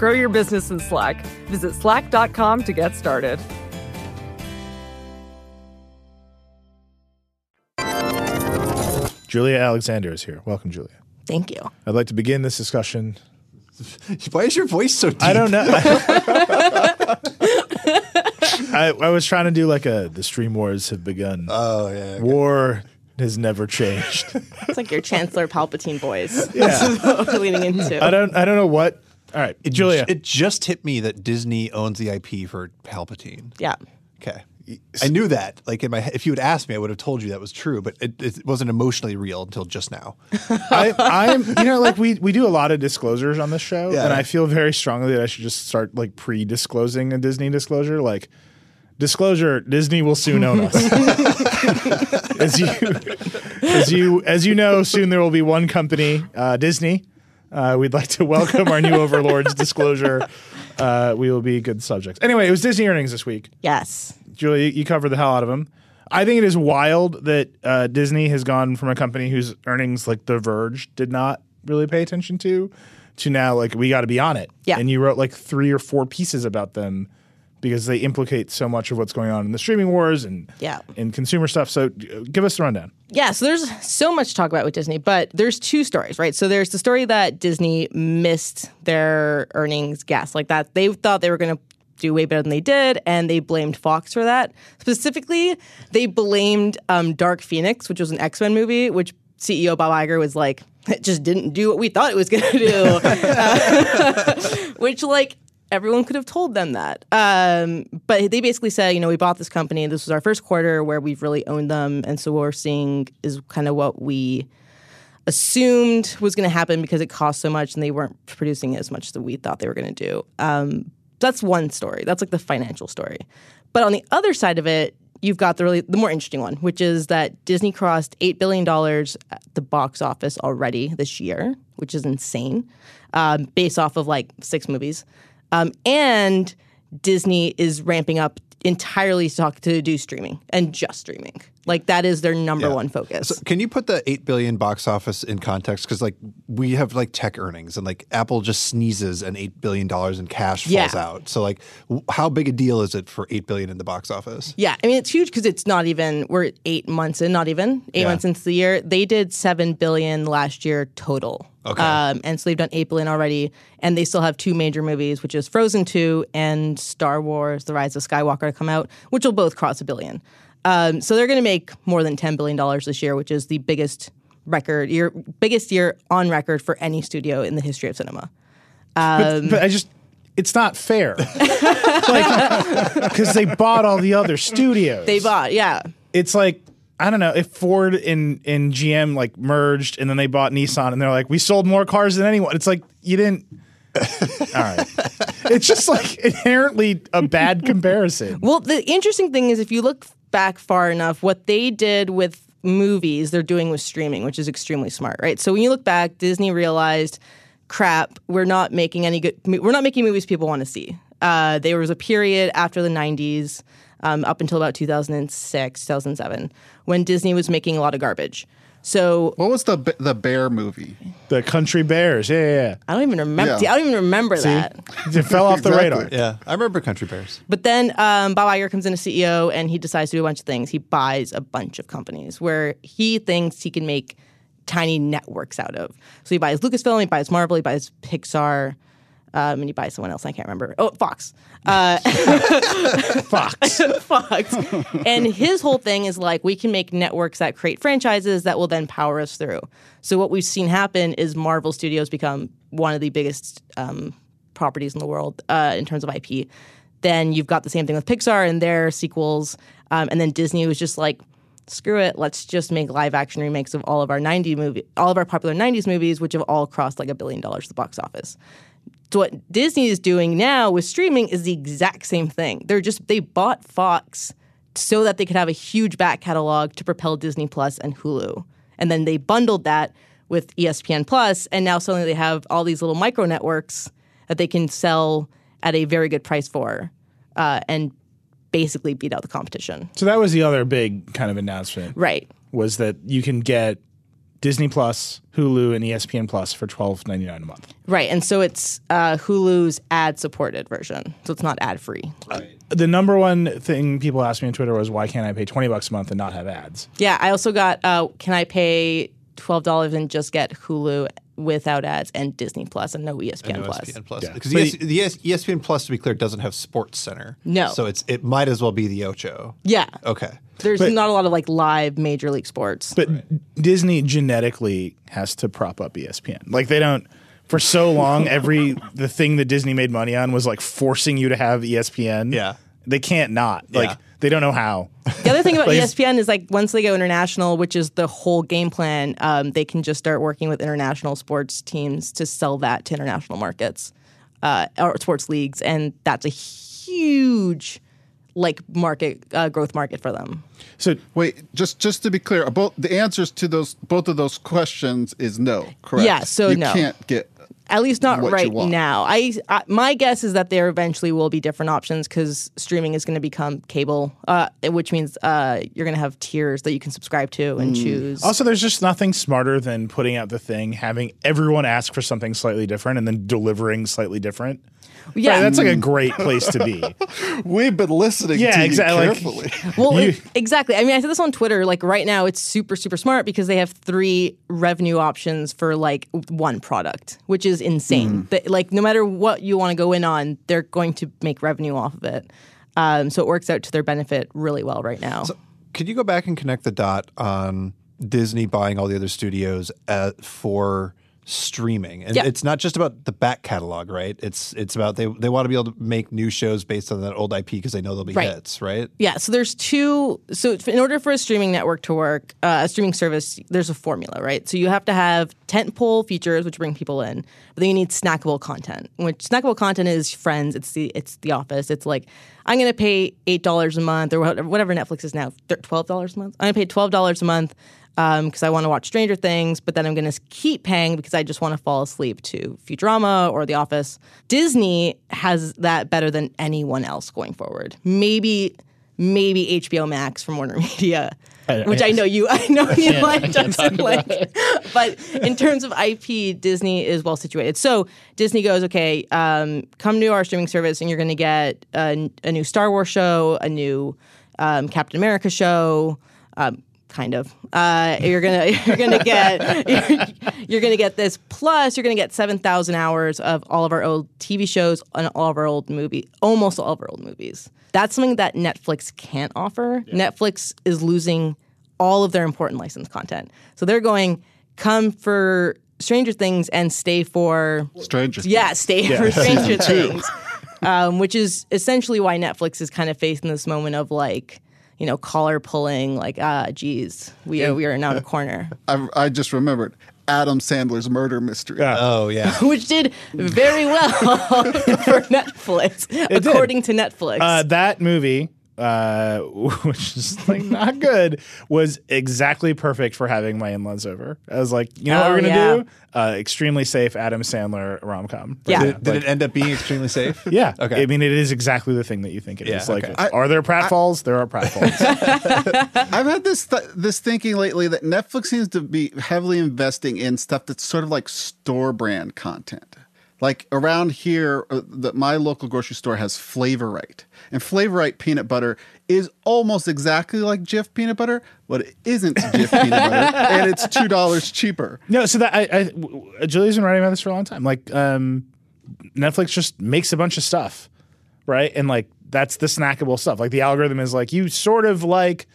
Grow your business in Slack. Visit slack.com to get started. Julia Alexander is here. Welcome, Julia. Thank you. I'd like to begin this discussion. (laughs) Why is your voice so deep? I don't know. (laughs) I, I was trying to do like a the stream wars have begun. Oh yeah. okay. War has never changed. It's like your Chancellor Palpatine voice. Yeah. That's (laughs) leaning into. I don't I don't know what. All right, It, Julia. It just hit me that Disney owns the IP for Palpatine. yeah. Okay. I knew that. Like in my, if you had asked me, I would have told you that was true, but it, it wasn't emotionally real until just now. (laughs) I, I'm, you know, like we we do a lot of disclosures on this show, Yeah. and I feel very strongly that I should just start like pre-disclosing a Disney disclosure. Like, disclosure: Disney will soon own us. (laughs) as you, as you, as you know, soon there will be one company, uh, Disney. Uh, we'd like to welcome our new (laughs) overlords. Disclosure: uh, we will be good subjects. Anyway, it was Disney earnings this week. Yes. Julia, you covered the hell out of them. I think it is wild that uh, Disney has gone from a company whose earnings, like The Verge, did not really pay attention to, to now like we got to be on it. Yeah. And you wrote like three or four pieces about them because they implicate so much of what's going on in the streaming wars and Yeah. and consumer stuff. So uh, give us the rundown. Yeah, so there's so much to talk about with Disney, but there's two stories, right? So there's the story that Disney missed their earnings guess, like that they thought they were going to do way better than they did, and they blamed Fox for that. Specifically, they blamed um, Dark Phoenix, which was an X Men movie, which CEO Bob Iger was like, it (laughs) just didn't do what we thought it was going to do, Uh, (laughs) (laughs) which like everyone could have told them that. Um, but they basically said, you know, we bought this company. This was our first quarter where we've really owned them, and so what we're seeing is kind of what we assumed was going to happen because it cost so much and they weren't producing as much as we thought they were going to do. Um, that's one story. That's like the financial story. But on the other side of it, you've got the really the more interesting one, which is that Disney crossed eight billion dollars at the box office already this year, which is insane, um, based off of like six movies, um, and Disney is ramping up entirely to talk to do streaming and just streaming. Like that is their number Yeah. one focus. So can you put the eight billion box office in context? Because like we have like tech earnings, and like Apple just sneezes, and eight billion dollars in cash falls Yeah. out. So like, w- how big a deal is it for eight billion in the box office? Yeah, I mean it's huge because it's not even we're eight months in, not even eight Yeah. months into the year. They did seven billion last year total. Okay. um, and so they've done eight billion already, and they still have two major movies, which is Frozen Two and Star Wars: The Rise of Skywalker to come out, which will both cross a billion. Um, so they're going to make more than ten billion dollars this year, which is the biggest record year, biggest year on record for any studio in the history of cinema. but, but I just, it's not fair. (laughs) Because they bought all the other studios. They bought, yeah, it's like I don't know if Ford and and GM like merged and then they bought Nissan and they're like we sold more cars than anyone. It's like you didn't. (laughs) All right, it's just like inherently a bad comparison. Well, the interesting thing is if you look back far enough, what they did with movies, they're doing with streaming, which is extremely smart, right? So when you look back, Disney realized, crap, we're not making any good, we're not making movies people want to see. Uh, there was a period after the '90s um, up until about 2006, 2007, when Disney was making a lot of garbage. So What was the the bear movie? The Country Bears. Yeah, yeah, I don't even remember. Yeah. I don't even remember that. It fell off the Exactly. radar. Yeah, I remember Country Bears. But then um, Bob Iger comes in as CEO and he decides to do a bunch of things. He buys a bunch of companies where he thinks he can make tiny networks out of. So he buys Lucasfilm, he buys Marvel, he buys Pixar, um, and you buy someone else I can't remember. Oh, Fox. Uh, (laughs) Fox. (laughs) Fox. and his whole thing is like we can make networks that create franchises that will then power us through. So what we've seen happen is Marvel Studios become one of the biggest um, properties in the world uh, in terms of IP. Then you've got the same thing with Pixar and their sequels, um, and then Disney was just like, screw it, let's just make live action remakes of all of our 90 movie, all of our popular 90s movies, which have all crossed like a billion dollars at the box office. So what Disney is doing now with streaming is the exact same thing. They're just they bought Fox so that they could have a huge back catalog to propel Disney Plus and Hulu. And then they bundled that with ESPN Plus and now suddenly they have all these little micro networks that they can sell at a very good price for uh, and basically beat out the competition. so that was the other big kind of announcement. Right. Was that you can get Disney Plus, Hulu, and ESPN Plus for twelve ninety nine a month. Right. And so it's uh, Hulu's ad supported version. So it's not ad free. The number one thing people asked me on Twitter was why can't I pay twenty bucks a month and not have ads? Yeah, I also got. Uh, can I pay twelve dollars and just get Hulu without ads and Disney Plus and no ESPN No Plus? ESPN Plus. Because But ES, the ES, ESPN Plus, to be clear, doesn't have Sports Center. No. So it's it might as well be the Ocho. Yeah, Okay. there's But- not a lot of like live Major League Sports. But Disney genetically has to prop up ESPN. Like they don't for so long every the thing that Disney made money on was like forcing you to have ESPN. Yeah. They can't not. Like Yeah. they don't know how. The other thing (laughs) about Like- ESPN is like once they go international, which is the whole game plan, um, they can just start working with international sports teams to sell that to international markets uh, or sports leagues, and that's a huge like market uh, growth market for them. So Wait, just just to be clear, both the answers to those both of those questions is no. Correct. Yeah, so you no. can't get. At least not what right now. I, I my guess is that there eventually will be different options because streaming is going to become cable, uh, which means uh, you're going to have tiers that you can subscribe to and Mm. choose. also there's just nothing smarter than putting out the thing, having everyone ask for something slightly different and then delivering slightly different. Yeah, Right, that's like a great place to be. (laughs) We've been listening Yeah, to exactly, (laughs) you like- carefully. well, you- it- exactly. I mean, I said this on Twitter. Like right now, it's super super smart because they have three revenue options for like one product, which is insane. That like no matter what you want to go in on, they're going to make revenue off of it. Um, so it works out to their benefit really well right now. So, Could you go back and connect the dot on Disney buying all the other studios uh for streaming? And Yeah. it's not just about the back catalog, right? It's it's about they they want to be able to make new shows based on that old IP because they know they'll be Right. hits, right? Yeah, so there's two. So in order for a streaming network to work, uh, a streaming service, there's a formula, right? So you have to have tentpole features, which bring people in, but then you need snackable content. Which snackable content is Friends, it's the it's The Office. It's like I'm going to pay eight dollars a month or whatever, whatever Netflix is now, twelve dollars a month. I'm going to pay twelve dollars a month because I want to watch Stranger Things, but then I'm going to keep paying because I just want to fall asleep to Futurama or The Office. Disney has that better than anyone else going forward. Maybe maybe HBO Max from Warner (laughs) Media, which I know you (laughs) I know you like Justin like. (laughs) But in terms of IP, Disney is well situated. So Disney goes, okay, um, come to our streaming service, and you're going to get a, a new Star Wars show, a new um, Captain America show. Um, kind of. Uh, you're gonna (laughs) you're gonna get you're, you're gonna get this. Plus, you're gonna get seven thousand hours of all of our old TV shows and all of our old movie, almost all of our old movies. That's something that Netflix can't offer. Netflix is losing all of their important licensed content, so they're going come for Stranger Things and stay for Strangers. yeah, stay for (laughs) Stranger Things, um, which is essentially why Netflix is kind of facing this moment of like, you know, collar pulling, like, ah, geez, we are, we are now in a corner, (laughs) I, I just remembered Adam Sandler's murder mystery. Oh yeah. (laughs) which did very well (laughs) for Netflix, according to Netflix. Uh, that movie uh, (laughs) which is like not good, was exactly perfect for having my in-laws over. I was like, you know what Oh, we're gonna yeah. do? Uh, extremely safe Adam Sandler rom com. Yeah. Did, did it end up being extremely safe? (laughs) Yeah. Okay. I mean, it is exactly the thing that you think it is. Yeah, Like, okay. I- are there pratfalls? there are pratfalls. (laughs) I've had this th- this thinking lately that Netflix seems to be heavily investing in stuff that's sort of like store brand content. Like around here, uh, the, my local grocery store has Flavorite, and Flavorite peanut butter is almost exactly like Jif peanut butter, but it isn't Jif peanut butter, (laughs) and it's two dollars cheaper. no, so that I, I Julie's been writing about this for a long time. Like, um, Netflix just makes a bunch of stuff, right? And like that's the snackable stuff. Like the algorithm is like you sort of like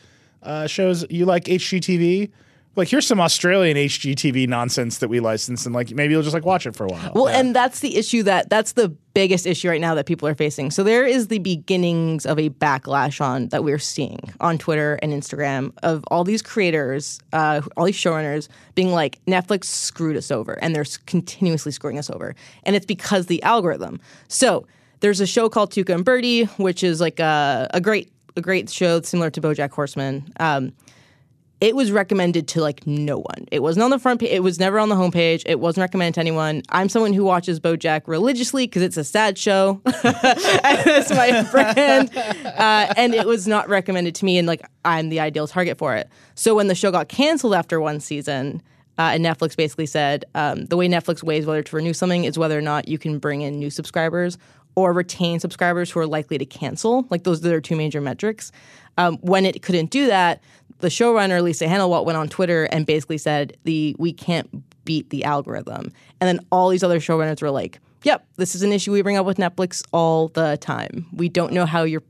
uh, shows you like HGTV. Like here's some Australian HGTV nonsense that we license, and like maybe you'll just like watch it for a while. Well, and that's the issue that that's the biggest issue right now that people are facing. So there is the beginnings of a backlash on that we're seeing on Twitter and Instagram of all these creators, uh, all these showrunners being like Netflix screwed us over, and they're continuously screwing us over, and it's because the algorithm. So there's a show called Tuca and Birdie, which is like a, a great a great show similar to BoJack Horseman. Um, it was recommended to like no one. It wasn't on the front page. It was never on the homepage. It wasn't recommended to anyone. I'm someone who watches BoJack religiously because it's a sad show. (laughs) That's my friend, uh, and it was not recommended to me. And like I'm the ideal target for it. So when the show got canceled after one season. Uh, and Netflix basically said um, the way Netflix weighs whether to renew something is whether or not you can bring in new subscribers or retain subscribers who are likely to cancel. Like those are their two major metrics. Um, when it couldn't do that, the showrunner Lisa Hanawalt went on Twitter and basically said the we can't beat the algorithm. And then all these other showrunners were like, "Yep, this is an issue we bring up with Netflix all the time. We don't know how your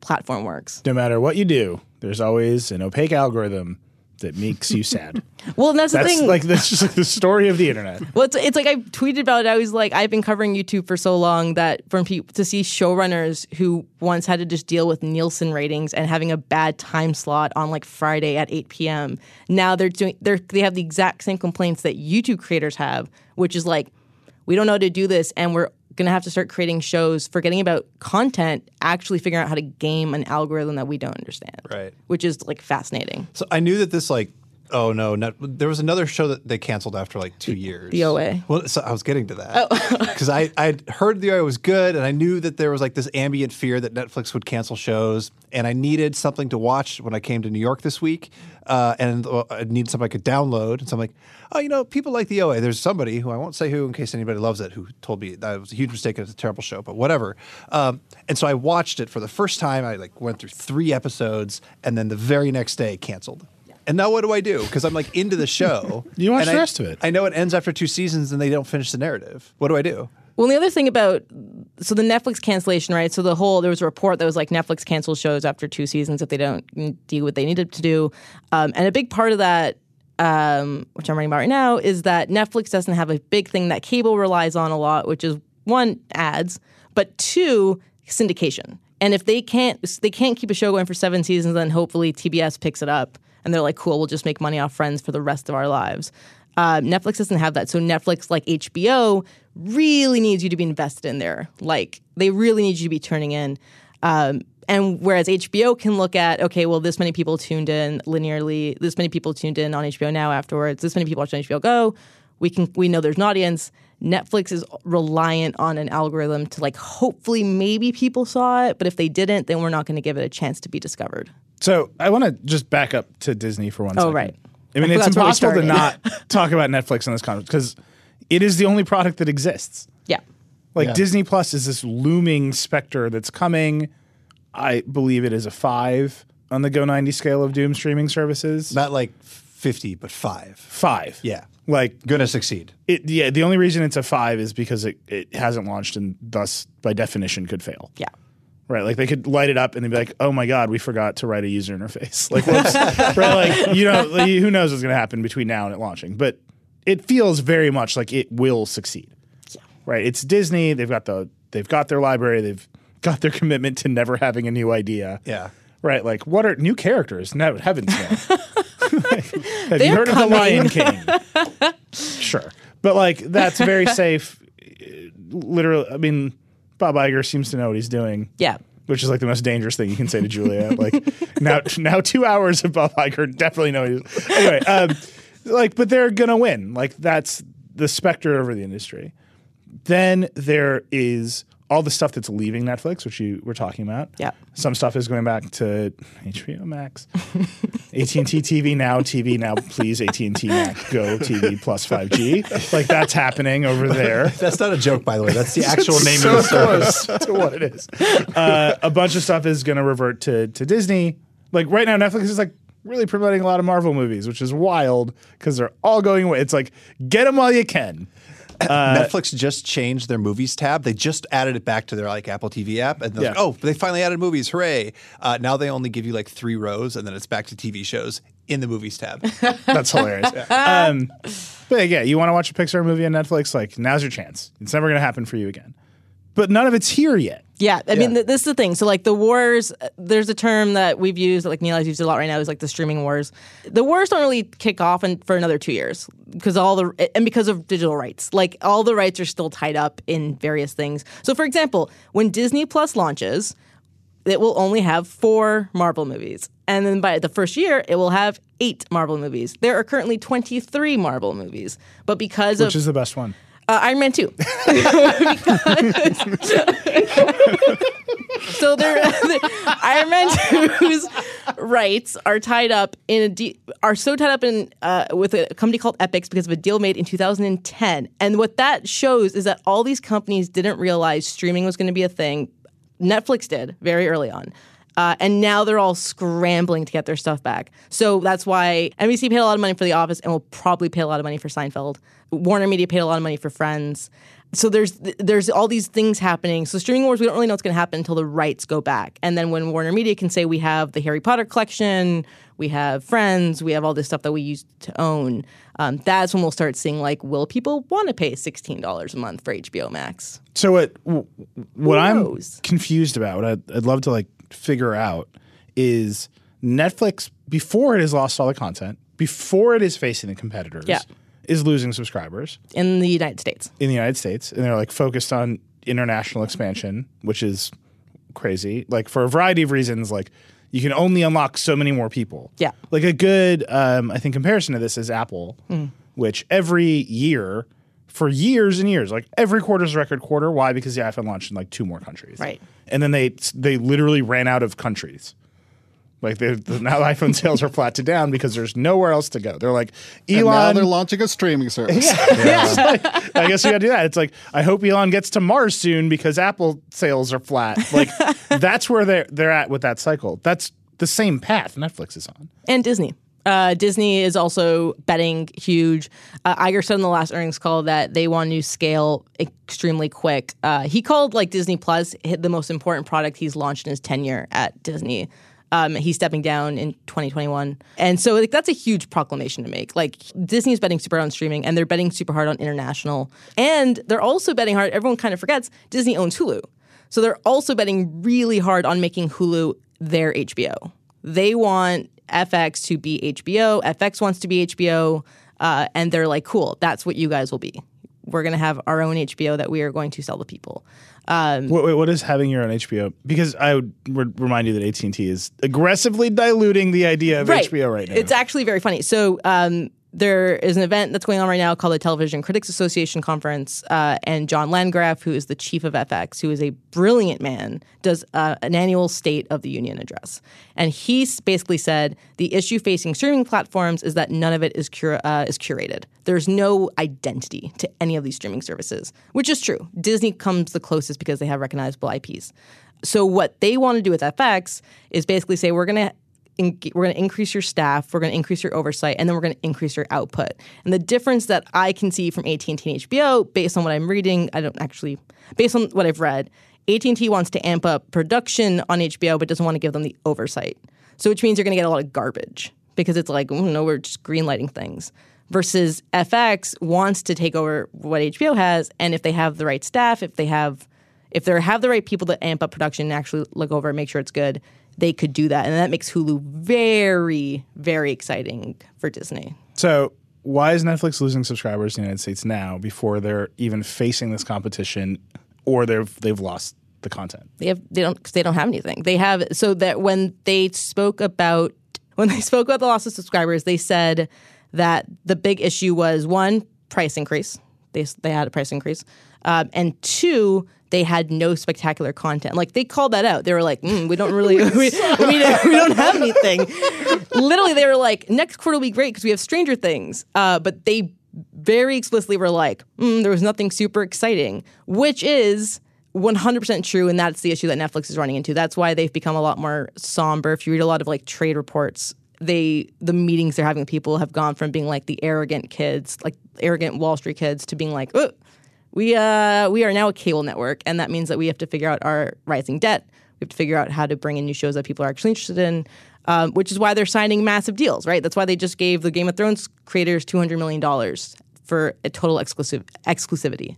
platform works." no matter what you do, there's always an opaque algorithm that makes you sad. (laughs) Well, and that's, the thing. like that's just like the story of the internet. Well, it's, it's like I tweeted about it. I was like, I've been covering YouTube for so long that from people to see showrunners who once had to just deal with Nielsen ratings and having a bad time slot on like Friday at 8 p.m. Now they're doing they're they have the exact same complaints that YouTube creators have, which is like, we don't know how to do this, and we're gonna have to start creating shows, forgetting about content, actually figuring out how to game an algorithm that we don't understand. Right. Which is like fascinating. So I knew that this like oh no, not, there was another show that they canceled after like two years. The OA. Well, so I was getting to that (laughs) because I I heard the OA was good, and I knew that there was like this ambient fear that Netflix would cancel shows, and I needed something to watch when I came to New York this week, uh, and uh, I needed something I could download, and so I'm like, oh, you know, people like the OA. There's somebody who I won't say who in case anybody loves it who told me that it was a huge mistake and it's a terrible show, but whatever. Um, and so I watched it for the first time. I like went through three episodes, and then the very next day canceled. And now what do I do? Because I'm like into the show. (laughs) You watch and the I- rest of it. I know it ends after two seasons and they don't finish the narrative. What do I do? Well, the other thing about so the Netflix cancellation, right? So the whole there was a report that was like Netflix cancels shows after two seasons if they don't do what they needed to do, um, and a big part of that, um, which I'm reading about right now, is that Netflix doesn't have a big thing that cable relies on a lot, which is one ads, but two syndication. And if they can't they can't keep a show going for seven seasons, then hopefully TBS picks it up and they're like, cool, we'll just make money off Friends for the rest of our lives. Uh, Netflix doesn't have that. So Netflix, like HBO, really needs you to be invested in there. Like they really need you to be turning in. Um, and whereas HBO can look at, okay, well, this many people tuned in linearly, this many people tuned in on HBO Now afterwards, this many people watched HBO Go. We can we know there's an audience. Netflix is reliant on an algorithm to like hopefully maybe people saw it, but if they didn't, then we're not going to give it a chance to be discovered. So I want to just back up to Disney for one Oh, second. right. I mean, I it's forgot where we impossible to not (laughs) talk about Netflix in this conference because it is the only product that exists. Yeah. Like Yeah. Disney Plus is this looming specter that's coming. I believe it is a five on the Go 90 scale of Doom streaming services. Not like 50, but five. five. Yeah. Like Gonna succeed. it, yeah, the only reason it's a five is because it, it hasn't launched and thus by definition could fail. Yeah. Right, like they could light it up and they'd be like, "Oh my god, we forgot to write a user interface." (laughs) Like, whoops. right, like you know, like, who knows what's going to happen between now and it launching? But it feels very much like it will succeed. Right, it's Disney. They've got the they've got their library. They've got their commitment to never having a new idea. Yeah. Right, like what are new characters? No, heavens no. (laughs) Have They're you heard coming. of the Lion King? (laughs) sure, but like that's very safe. Literally, I mean, Bob Iger seems to know what he's doing. Yeah. which is like the most dangerous thing you can say to Julia. like now, now two hours of Bob Iger, definitely know. he's- Anyway, um, like, but they're gonna win. Like that's the specter over the industry. Then there is all the stuff that's leaving Netflix, which you were talking about. Yeah. Some stuff is going back to HBO Max, (laughs) AT and T TV now, TV now, please AT and T Max Go TV plus five G. Like that's happening over there. (laughs) That's not a joke, by the way. That's the actual name so of the service. close to what it is. Uh, a bunch of stuff is going to revert to to Disney. Like right now, Netflix is like really promoting a lot of Marvel movies, which is wild because they're all going away. It's like get them while you can. (laughs) Netflix just changed their movies tab. They just added it back to their like Apple TV app, and they're like, "Oh, they finally added movies! Hooray!" Uh, now they only give you like three rows, and then it's back to TV shows in the movies tab. (laughs) That's hilarious. (laughs) Um, but yeah, you want to watch a Pixar movie on Netflix? Like now's your chance. It's never going to happen for you again. But none of it's here yet. Yeah, I mean, th- this is the thing. So, like, the wars, uh, there's a term that we've used, like Nilay has used a lot right now, is like the streaming wars. The wars don't really kick off in, for another two years because all the, and because of digital rights. Like, all the rights are still tied up in various things. So, for example, when Disney Plus launches, it will only have four Marvel movies. And then by the first year, it will have eight Marvel movies. There are currently 23 Marvel movies. But because Which of is the best one? Uh, Iron Man 2. (laughs) so they're, (laughs) Iron Man 2's rights are tied up in a de- are so tied up in uh, with a company called Epix because of a deal made in 2010. And what that shows is that all these companies didn't realize streaming was going to be a thing. Netflix did very early on. Uh, and now they're all scrambling to get their stuff back. So that's why NBC paid a lot of money for The Office and will probably pay a lot of money for Seinfeld. Warner Media paid a lot of money for Friends. So there's there's all these things happening. So streaming wars, we don't really know what's going to happen until the rights go back. And then when Warner Media can say we have the Harry Potter collection, we have Friends, we have all this stuff that we used to own, um, that's when we'll start seeing like, will people want to pay sixteen dollars a month for HBO Max? So what what I'm knows? confused about, what I'd, I'd love to like figure out is Netflix before it has lost all the content, before it is facing the competitors, Yeah. is losing subscribers in the United States. in the United States, and they're like focused on international expansion, which is crazy. Like for a variety of reasons, like you can only unlock so many more people. Yeah. Like a good, um, I think, comparison to this is Apple, which every year, for years and years, like every quarter is a record quarter. Why? Because the iPhone launched in like two more countries. Right. And then they they literally ran out of countries. Like the, now (laughs) iPhone sales are flat to down because there's nowhere else to go. They're like And now Elon. they're launching a streaming service. (laughs) I guess you got to do that. It's like I hope Elon gets to Mars soon because Apple sales are flat. Like (laughs) that's where they're they're at with that cycle. That's the same path Netflix is on. and Disney. Uh, Disney is also betting huge. Uh, Iger said in the last earnings call that they want to scale extremely quick. Uh, he called like Disney Plus the most important product he's launched in his tenure at Disney. Um, he's stepping down in 2021, and so like that's a huge proclamation to make. Like Disney's betting super hard on streaming, and they're betting super hard on international, and they're also betting hard. Everyone kind of forgets Disney owns Hulu, so they're also betting really hard on making Hulu their HBO. They want FX to be HBO. FX wants to be HBO. Uh, and they're like, cool, that's what you guys will be. We're going to have our own HBO that we are going to sell to people. Wait, wait, what is having your own HBO? Because I would re- remind you that AT and T is aggressively diluting the idea of HBO right now. It's actually very funny. So um, there is an event that's going on right now called the Television Critics Association Conference, uh, and John Landgraf, who is the chief of FX, who is a brilliant man, does uh, an annual State of the Union address, and he basically said the issue facing streaming platforms is that none of it is cura- uh, is curated. There's no identity to any of these streaming services, which is true. Disney comes the closest because they have recognizable IPs. So what they want to do with FX is basically say we're going to in, we're going to increase your staff, we're going to increase your oversight, and then we're going to increase your output. And the difference that I can see from AT&T and HBO, based on what I'm reading, I don't actually, based on what I've read, AT&T wants to amp up production on HBO, but doesn't want to give them the oversight. So which means you're going to get a lot of garbage because it's like, oh, no, we're just greenlighting things. Versus FX wants to take over what HBO has, and if they have the right staff, if they have if they have the right people to amp up production and actually look over and make sure it's good, they could do that. And that makes Hulu very, very exciting for Disney. so why is Netflix losing subscribers in the United States now before they're even facing this competition, or they've they've lost the content. They have they don't they don't have anything. They have so that when they spoke about when they (laughs) spoke about the loss of subscribers, they said that the big issue was one price increase. They they had a price increase, um, and two they had no spectacular content. Like they called that out. They were like, mm, we don't really (laughs) we, we, don't, we don't have anything. Literally, they were like, next quarter will be great because we have Stranger Things. Uh, but they very explicitly were like, mm, there was nothing super exciting, which is 100% true. And that's the issue that Netflix is running into. That's why they've become a lot more somber. If you read a lot of like trade reports, they the meetings they're having with people have gone from being like the arrogant kids, like arrogant Wall Street kids, to being like, oh, we uh we are now a cable network, and that means that we have to figure out our rising debt. We have to figure out how to bring in new shows that people are actually interested in, um, which is why they're signing massive deals, right? That's why they just gave the Game of Thrones creators two hundred million dollars for a total exclusive exclusivity.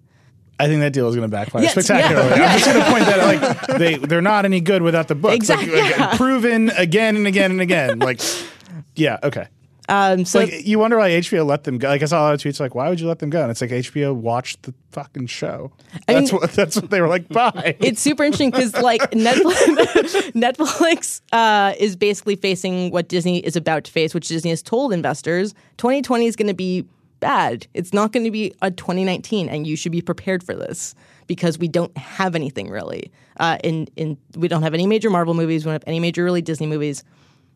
I think that deal is going to backfire Yes, spectacularly. yeah. I'm just going to point that out, like (laughs) they they're not any good without the books. Exactly, Like, like, yeah. proven again and again and again. Like, yeah, okay. Um, so Like you wonder why HBO let them go. Like I saw a lot of tweets like, why would you let them go? And it's like HBO watched the fucking show. That's mean- what that's what they were like. Bye. it's super interesting because like Netflix, (laughs) Netflix uh, is basically facing what Disney is about to face, which Disney has told investors 2020 is going to be bad. It's not going to be a 2019, and you should be prepared for this because we don't have anything really. Uh, in in we don't have any major Marvel movies. We don't have any major really Disney movies.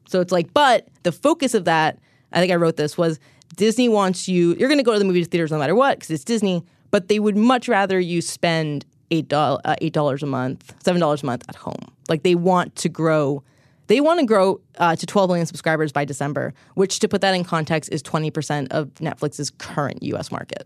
So it's like, but the focus of that, I think I wrote this was Disney wants you. You're going to go to the movie theaters no matter what because it's Disney. But they would much rather you spend uh, eight dollars a month, seven dollars a month at home. Like they want to grow. They want to grow uh, to 12 million subscribers by December, which, to put that in context, is 20% of Netflix's current U.S. market.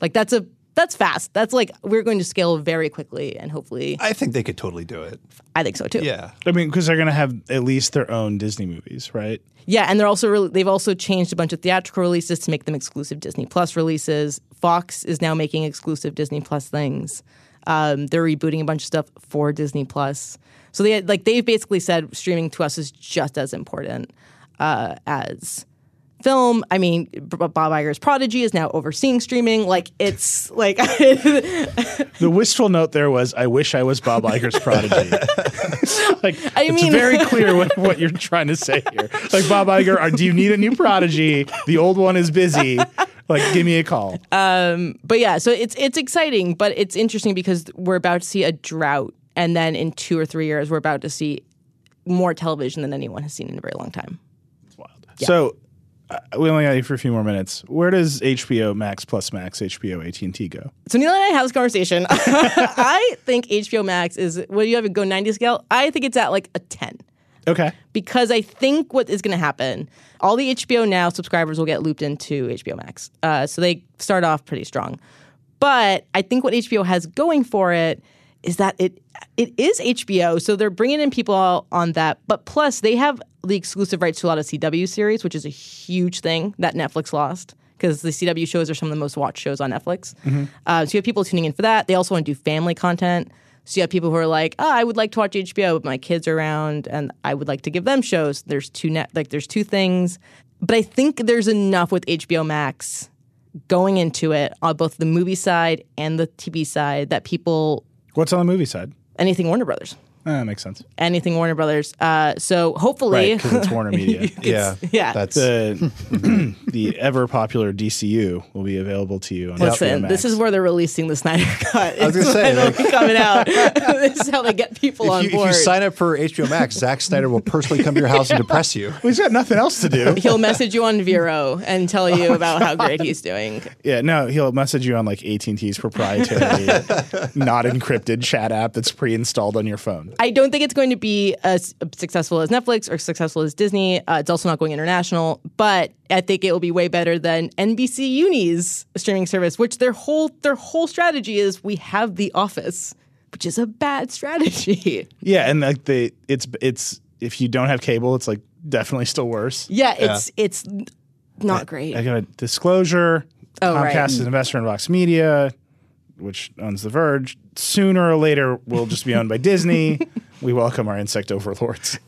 Like that's a that's fast. That's like we're going to scale very quickly, and hopefully, I think they could totally do it. I think so too. Yeah. I mean, because they're going to have at least their own Disney movies, right? Yeah, and they're also re- they've also changed a bunch of theatrical releases to make them exclusive Disney Plus releases. Fox is now making exclusive Disney Plus things. Um, they're rebooting a bunch of stuff for Disney Plus. So they like they've basically said streaming to us is just as important uh, as film. I mean, Bob Iger's Prodigy is now overseeing streaming. Like it's like (laughs) The wistful note there was, "I wish I was Bob Iger's prodigy." (laughs) like, I it's mean- very clear what, what you're trying to say here. Like, Bob Iger, are, do you need a new prodigy? The old one is busy. Like, give me a call. Um, but yeah, so it's it's exciting, but it's interesting because we're about to see a drought, and then in two or three years, we're about to see more television than anyone has seen in a very long time. It's wild. Yeah. So, uh, we only got you for a few more minutes. Where does HBO Max plus Max HBO AT and T go? So Nilay and I have this conversation. (laughs) I think HBO Max is what do you have a go ninety scale? I think it's at like a ten Okay. because I think what is going to happen, all the HBO Now subscribers will get looped into HBO Max. Uh, so they start off pretty strong. But I think what HBO has going for it is that it it is HBO, so they're bringing in people on that. But plus, they have the exclusive rights to a lot of CW series, which is a huge thing that Netflix lost because the CW shows are some of the most watched shows on Netflix. Uh, so you have people tuning in for that. They also want to do family content. So you have people who are like, oh, I would like to watch HBO, but my kids are around, and I would like to give them shows. There's two net, like there's two things, but I think there's enough with HBO Max going into it on both the movie side and the TV side that people What's on the movie side? anything Warner Brothers, that makes sense. anything Warner Brothers. Uh, so hopefully, Right, because it's Warner (laughs) Media. Yeah. yeah. That's the (laughs) (clears throat) the ever popular DCU will be available to you on HBO Listen, Max. this is where they're releasing the Snyder (laughs) Cut. I was gonna It's say, finally coming out. this is how they get people on if you, if board. you sign up for HBO Max, Zack Snyder will personally come to your house and depress you. Well, he's got nothing else to do. He'll message you on Vero and tell you about how great he's doing. Yeah, no, he'll message you on like AT and T's proprietary, not encrypted chat app that's pre-installed on your phone. I don't think it's going to be as successful as Netflix or successful as Disney. Uh, it's also not going international, but I think it will be way better than NBC Uni's streaming service, which their whole their whole strategy is we have The Office, which is a bad strategy. (laughs) Yeah, and like the it's it's if you don't have cable, it's like definitely still worse. yeah, it's it's not great. I got a disclosure. Oh, Comcast right. is an investor in Vox Media, which owns The Verge. Sooner or later, we'll just be owned by Disney. We welcome our insect overlords.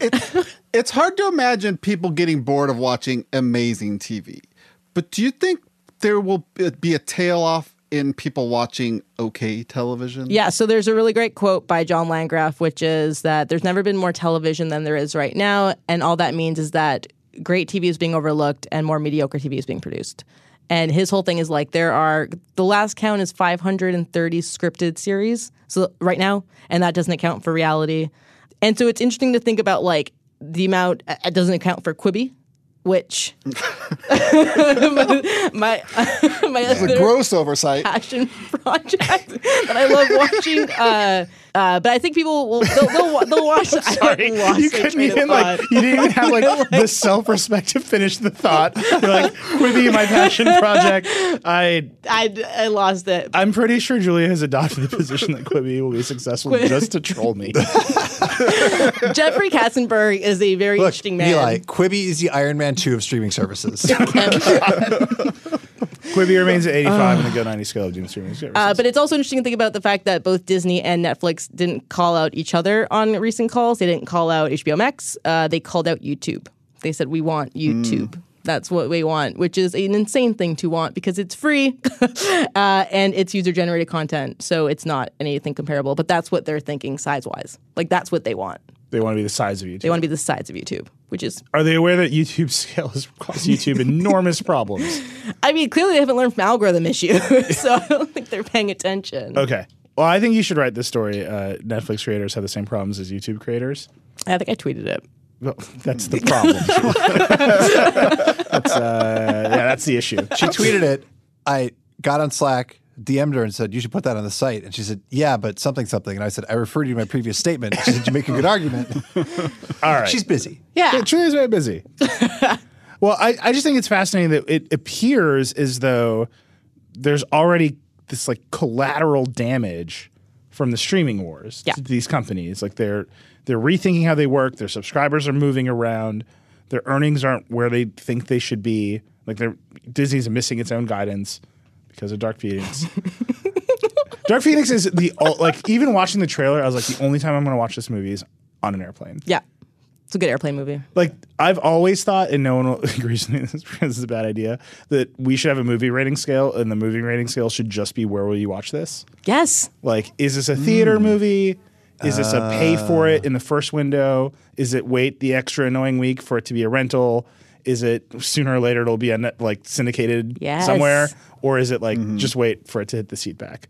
It's hard to imagine people getting bored of watching amazing TV. But do you think there will be a tail off in people watching okay television? Yeah, so there's a really great quote by John Landgraf, which is that there's never been more television than there is right now. And all that means is that great TV is being overlooked and more mediocre TV is being produced. And his whole thing is like there are the last count is 530 scripted series so right now, and that doesn't account for reality. And so it's interesting to think about like the amount uh, it doesn't account for Quibi, which (laughs) my (laughs) my, my other gross oversight. passion (laughs) project that I love watching. Uh, uh, but I think people will they'll, they'll, they'll watch. Sorry, I lost you couldn't even like you didn't even have like the self-respect to finish the thought. You're like, Quibi, my passion project. I I, I lost it. I'm pretty sure Julia has adopted the position that Quibi will be successful just to troll me. (laughs) Jeffrey Katzenberg is a very Look, interesting man. Eli, Quibi is the Iron Man 2 of streaming services. (laughs) (laughs) Quibi remains at 85 in the Go 90 scale of Doom streaming services. Uh, but it's also interesting to think about the fact that both Disney and Netflix didn't call out each other on recent calls. They didn't call out HBO Max. Uh, they called out YouTube. They said, We want YouTube. That's what we want, which is an insane thing to want because it's free (laughs) uh, and it's user generated content. So it's not anything comparable. But that's what they're thinking size wise. Like, that's what they want. they want to be the size of YouTube. They want to be the size of YouTube, which is, Are they aware that YouTube (laughs) scale has caused YouTube enormous problems? (laughs) I mean, clearly they haven't learned from algorithm issues. so I don't think they're paying attention. Okay. Well, I think you should write this story. Uh, Netflix creators have the same problems as YouTube creators. I think I tweeted it. Well, (laughs) that's the problem. (laughs) that's, uh, yeah, that's the issue. she tweeted it. I got on Slack, DM'd her, and said, You should put that on the site. And she said, Yeah, but something, something. And I said, I referred you to my previous statement. She said, You make a good argument. (laughs) All right. She's busy. Yeah. Yeah, Julia's very busy. well, I, I just think it's fascinating that it appears as though there's already this like collateral damage from the streaming wars Yeah. to these companies. Like they're they're rethinking how they work. Their subscribers are moving around. Their earnings aren't where they think they should be. Like they're Disney's missing its own guidance because of Dark Phoenix. (laughs) Dark Phoenix is the like even watching the trailer, I was like the only time I'm going to watch this movie is on an airplane. Yeah. It's a good airplane movie. Like I've always thought, and no one will (laughs) agrees with me this this is a bad idea, that we should have a movie rating scale, and the movie rating scale should just be where will you watch this? Yes. Like, is this a theater mm. movie? Is this a pay for it in the first window? Is it wait the extra annoying week for it to be a rental? Is it sooner or later it'll be a net, like syndicated Yes. somewhere, or is it like mm-hmm. just wait for it to hit the seat back?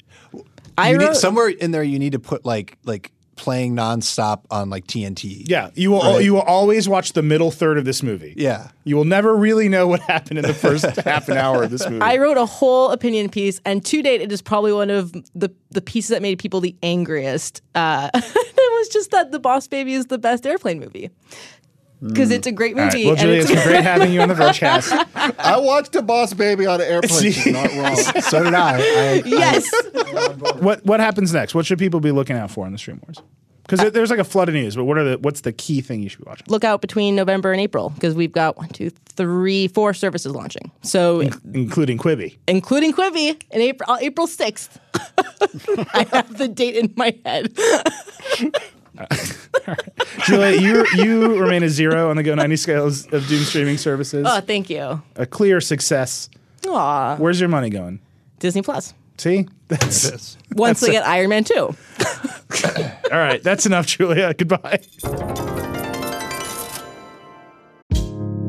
I You need, wrote, somewhere in there, you need to put like like playing nonstop on like TNT. Yeah, you will. Right. You will always watch the middle third of this movie. Yeah. you will never really know what happened in the first (laughs) half an hour of this movie. I wrote a whole opinion piece, and to date, it is probably one of the the pieces that made people the angriest. Uh, (laughs) it was just that the Boss Baby is the best airplane movie because it's a great All right. movie. Well, and Julia, it's- it's been great having you on the (laughs) Vergecast. I watched a Boss Baby on an airplane. She's not wrong. (laughs) So did I. I (laughs) yes, what what happens next? What should people be looking out for in the stream wars? Because there's like a flood of news, but what are the what's the key thing you should be watching? look out between November and April because we've got one, two, three, four services launching. So, Including Quibi. including Quibi in April, uh, April sixth. I have the date in my head. (laughs) Julia, you you remain a zero on the Go 90 scales of Doom streaming services. Oh, thank you. a clear success. Aw, Where's your money going? Disney Plus. See, that's Once they get Iron Man two. (laughs) all right. That's enough, Julia. Goodbye.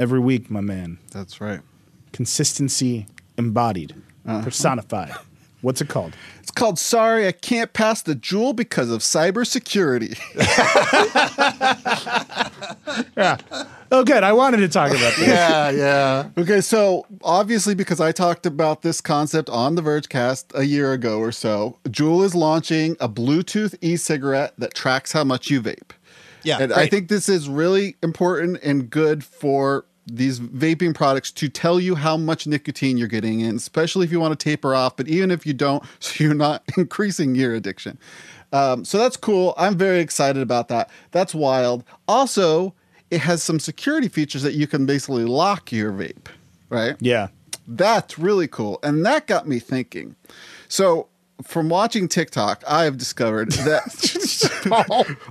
Every week, my man. That's right. Consistency embodied, uh-huh. personified. What's it called? It's called Sorry I Can't Pass the Juul because of cybersecurity. (laughs) yeah. Oh, good. I wanted to talk about this. yeah, yeah. Okay, so obviously, because I talked about this concept on the Vergecast a year ago or so, Juul is launching a Bluetooth e cigarette that tracks how much you vape. Yeah, And I think this is really important and good for these vaping products to tell you how much nicotine you're getting in, especially if you want to taper off, but even if you don't, (laughs) so you're not (laughs) increasing your addiction. Um, so that's cool. I'm very excited about that. That's wild. Also, it has some security features that you can basically lock your vape, right? Yeah. That's really cool. And that got me thinking. So, from watching TikTok, I have discovered that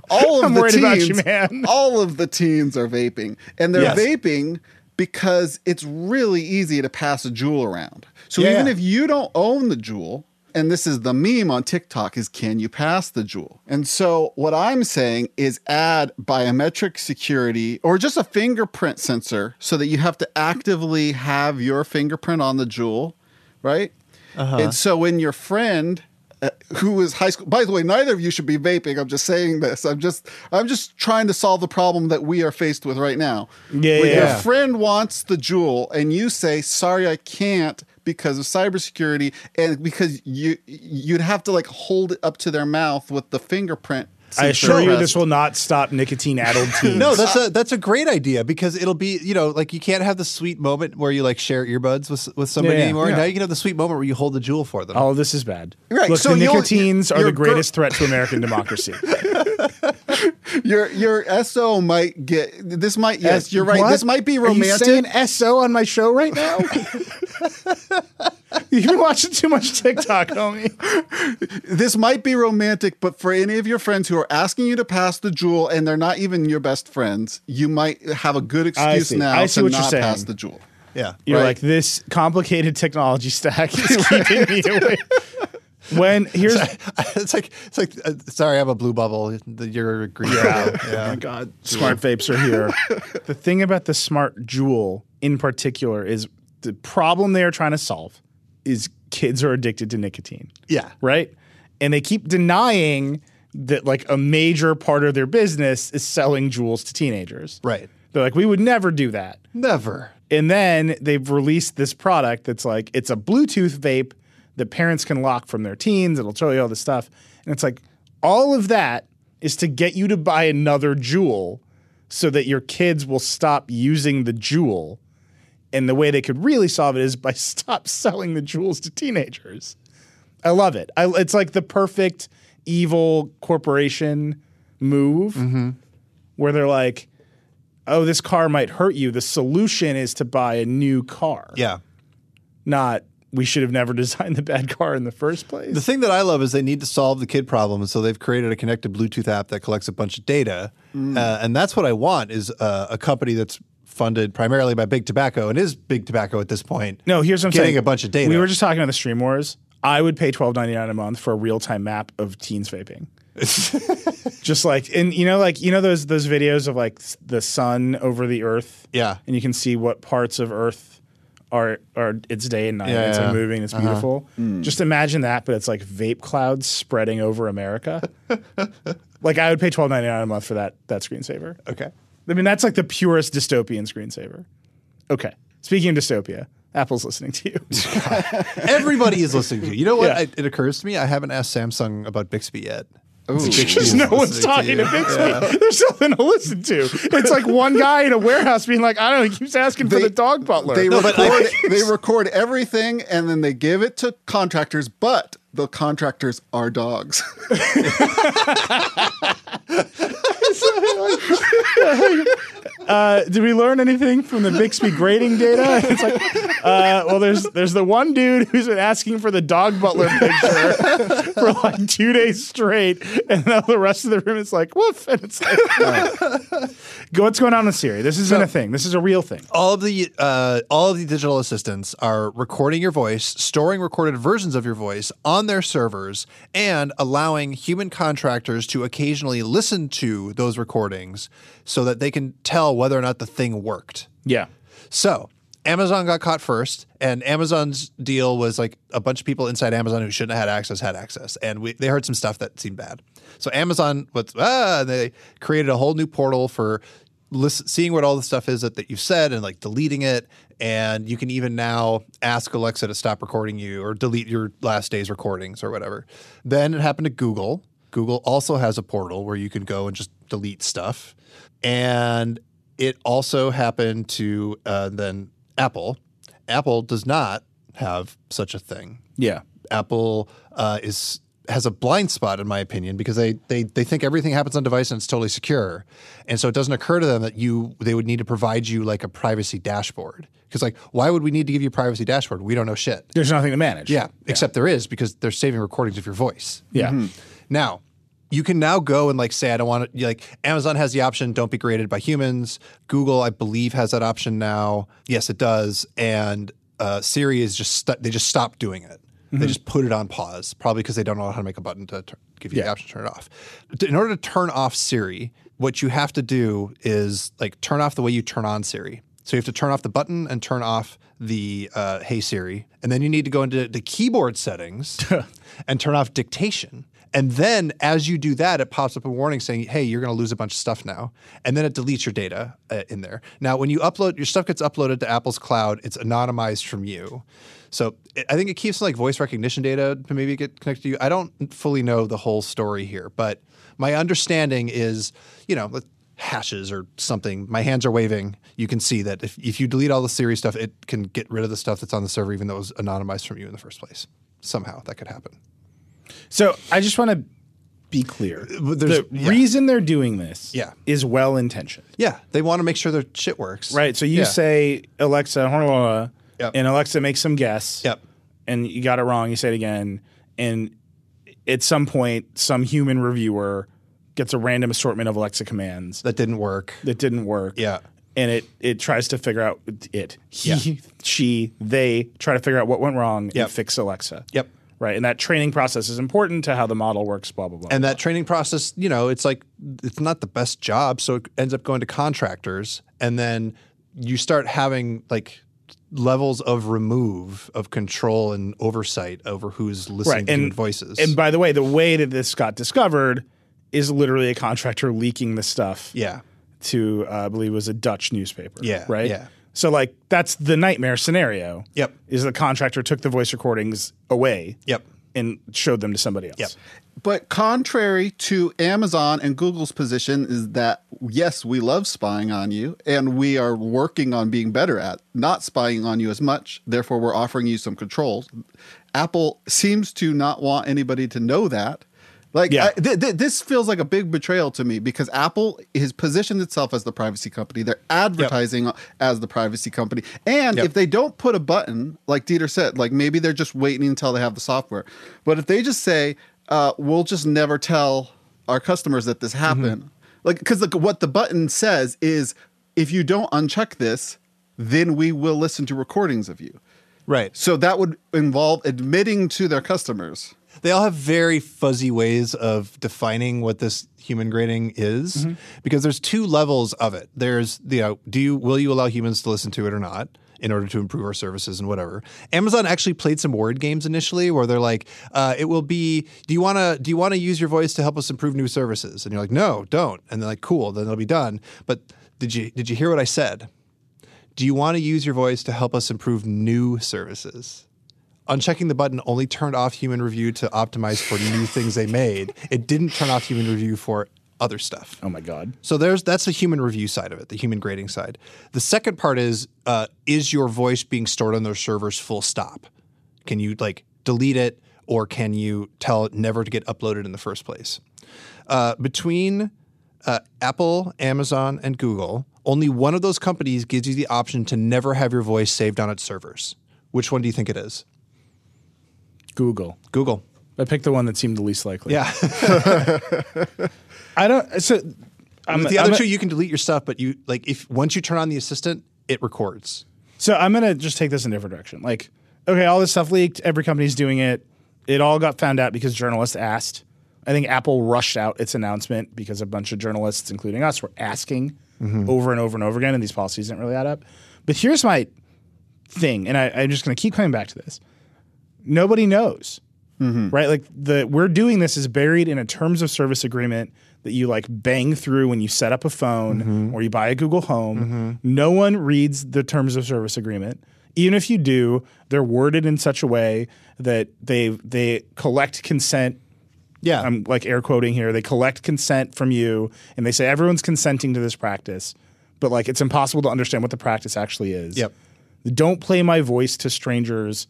(laughs) all of I'm the teens, you, man. all of the teens are vaping, and they're Yes. vaping because it's really easy to pass a Juul around. So Yeah, even if you don't own the Juul, and this is the meme on TikTok is can you pass the Juul? And so what I'm saying is add biometric security or just a fingerprint sensor so that you have to actively have your fingerprint on the Juul, right? And so when your friend uh, who is high school by the way neither of you should be vaping. I'm just saying this. I'm just i'm just trying to solve the problem that we are faced with right now. Yeah, when yeah, your friend wants the Juul and you say sorry i can't because of cybersecurity and because you you'd have to like hold it up to their mouth with the fingerprint I assure you, this will not stop nicotine-addled (laughs) teens. No, that's a that's a great idea because it'll be you know like you can't have the sweet moment where you like share earbuds with with somebody Yeah, yeah. anymore. Yeah. Now you can have the sweet moment where you hold the Juul for them. Oh, this is bad. Right, Look, so the nicotines are the greatest threat to American democracy. (laughs) your your so might get this might yes uh, you're right What? this might be Are you romantic saying SO on my show right now? (laughs) (laughs) You've been watching too much TikTok, homie. this might be romantic, but for any of your friends who are asking you to pass the Juul and they're not even your best friends, you might have a good excuse see. now I see to what you're not saying. pass the Juul. yeah, You're Right. like this complicated technology stack is (laughs) keeping me away. When here's (laughs) it's like it's like uh, sorry, I have a blue bubble. You're green bubble. Oh my god, smart vapes are here. the thing about the smart Juul in particular is the problem they are trying to solve is kids are addicted to nicotine. Yeah. Right? And they keep denying that like a major part of their business is selling Juuls to teenagers. Right. They're like, we would never do that. Never. And then they've released this product that's like it's a Bluetooth vape that parents can lock from their teens. It'll show you all this stuff. And it's like all of that is to get you to buy another Juul so that your kids will stop using the Juul. And the way they could really solve it is by (laughs) stop selling the Juuls to teenagers. I love it. I, it's like the perfect evil corporation move where they're like, oh, this car might hurt you. The solution is to buy a new car. Yeah. Not we should have never (laughs) designed the bad car in the first place. The thing that I love is they need to solve the kid problem, so they've created a connected Bluetooth app that collects a bunch of data, uh, and that's what I want is uh, a company that's funded primarily by Big Tobacco, and is Big Tobacco at this point. no, here's what I'm getting saying. a bunch of data. We were just talking about the Stream Wars. I would pay twelve ninety nine a month for a real time map of teens vaping. (laughs) just like and you know like you know those those videos of like the sun over the earth Yeah. and you can see what parts of earth are are it's day and night Yeah, it's yeah. like moving it's uh-huh. beautiful hmm. just imagine that but it's like vape clouds spreading over america (laughs) like i would pay twelve ninety nine a month for that that screensaver okay. I mean, that's like the purest dystopian screensaver. Okay. Speaking of dystopia, Apple's listening to you. (laughs) Everybody is listening to you. You know what? Yeah. I, it occurs to me I haven't asked Samsung about Bixby yet. Because no one's talking to Bixby. There's nothing to listen to. It's like one guy in a warehouse being like, I don't know, he keeps asking for the dog butler. They No, but record I- they record everything and then they give it to contractors, but the contractors are dogs. (laughs) (laughs) (laughs) so, like, (laughs) uh, did we learn anything from the Bixby grading data? (laughs) It's like, uh, well, there's there's the one dude who's been asking for the dog butler picture (laughs) for like two days straight, and now the rest of the room is like, woof. And it's like, (laughs) Go- what's going on in Siri? This isn't a thing. This is a real thing. all of the uh, all of the digital assistants are recording your voice, storing recorded versions of your voice on their servers, and allowing human contractors to occasionally listen to those recordings so that they can tell whether or not the thing worked. Yeah. So Amazon got caught first, and Amazon's deal was like a bunch of people inside Amazon who shouldn't have had access had access, and we, they heard some stuff that seemed bad. So Amazon was ah, they created a whole new portal for listen, seeing what all the stuff is that, that you've said and like deleting it. And you can even now ask Alexa to stop recording you or delete your last day's recordings or whatever. Then it happened to Google. Google also has a portal where you can go and just delete stuff. And it also happened to uh, then Apple. Apple does not have such a thing. Yeah. Apple uh, is has a blind spot, in my opinion, because they, they they think everything happens on device and it's totally secure, and so it doesn't occur to them that you they would need to provide you like a privacy dashboard. Because like, why would we need to give you a privacy dashboard? We don't know shit. There's nothing to manage. Yeah, except there is because they're saving recordings of your voice. Yeah. Now, you can now go and like say, I don't want to, like Amazon has the option, don't be graded by humans. Google, I believe, has that option now. Yes, it does. And uh, Siri is just, stu- they just stopped doing it. They just put it on pause, probably because they don't know how to make a button to tur- give you the option to turn it off. In order to turn off Siri, what you have to do is like turn off the way you turn on Siri. So you have to turn off the button and turn off the uh, Hey Siri, and then you need to go into the keyboard settings (laughs) and turn off dictation. And then as you do that, it pops up a warning saying, "Hey, you're going to lose a bunch of stuff now." And then it deletes your data uh, in there. Now, when you upload your stuff gets uploaded to Apple's cloud, it's anonymized from you. So it, I think it keeps like voice recognition data to maybe get connected to you. I don't fully know the whole story here, but my understanding is, you know, hashes or something. My hands are waving. You can see that if, if you delete all the Siri stuff, it can get rid of the stuff that's on the server, even though it was anonymized from you in the first place. Somehow that could happen. So I just want to be clear. there's- the yeah. reason they're doing this Yeah. is well intentioned. Yeah, they want to make sure their shit works. Right. So you Yeah. say Alexa, Yep. and Alexa makes some guess. Yep. And you got it wrong. You say it again. And at some point, some human reviewer gets a random assortment of Alexa commands That didn't work. that didn't work. Yeah. And it it tries to figure out it. He, Yeah. she, they try to figure out what went wrong Yep. and fix Alexa. Yep. Right. And that training process is important to how the model works, blah, blah, blah. And that training process, you know, it's like it's not the best job, so it ends up going to contractors, and then you start having like levels of remove of control and oversight over who's listening right. to and voices. And by the way, the way that this got discovered is literally a contractor leaking the stuff yeah, to, uh, I believe it was a Dutch newspaper. Yeah, Right. yeah. So like that's the nightmare scenario. Yep. Is the contractor took the voice recordings away. Yep. And showed them to somebody else. Yep. But contrary to Amazon and Google's position is that yes, we love spying on you and we are working on being better at not spying on you as much. Therefore, we're offering you some controls. Apple seems to not want anybody to know that. Like Yeah. I- th- th- this feels like a big betrayal to me because Apple has positioned itself as the privacy company. They're advertising as the privacy company. And Yep. if they don't put a button, like Dieter said, like maybe they're just waiting until they have the software. But if they just say, uh, we'll just never tell our customers that this happened, like because what the button says is, if you don't uncheck this, then we will listen to recordings of you. right. So that would involve admitting to their customers. They all have very fuzzy ways of defining what this human grading is Mm-hmm. because there's two levels of it. There's you know, do you will you allow humans to listen to it or not? In order to improve our services and whatever, Amazon actually played some word games initially, where they're like, uh, "It will be. Do you want to? Do you want to use your voice to help us improve new services?" And you're like, "No, don't." And they're like, "Cool, then it'll be done." But did you did you hear what I said? Do you want to use your voice to help us improve new services? Unchecking the button only turned off human review to optimize for new things they made. It didn't turn off human review for other stuff. Oh my God. So there's that's the human review side of it, the human grading side. The second part is uh, is your voice being stored on their servers full stop? Can you like delete it or can you tell it never to get uploaded in the first place? Uh, between uh, Apple, Amazon, and Google, only one of those companies gives you the option to never have your voice saved on its servers. Which one do you think it is? Google. Google. I picked the one that seemed the least likely. Yeah. (laughs) I don't. So I'm, With the other I'm- two, you can delete your stuff, but you like if once you turn on the assistant, it records. So I'm gonna just take this in a different direction. Like, okay, all this stuff leaked. Every company's doing it. It all got found out because journalists asked. I think Apple rushed out its announcement because a bunch of journalists, including us, were asking mm-hmm. over and over and over again, and these policies didn't really add up. But here's my thing, and I, I'm just going to keep coming back to this. Nobody knows, mm-hmm. right? Like the we're doing this is buried in a terms of service agreement that you like bang through when you set up a phone mm-hmm. or you buy a Google Home. Mm-hmm. No one reads the terms of service agreement. Even if you do, they're worded in such a way that they they collect consent Yeah. I'm like air quoting here. They collect consent from you and they say everyone's consenting to this practice, but like it's impossible to understand what the practice actually is. Yep. Don't play my voice to strangers.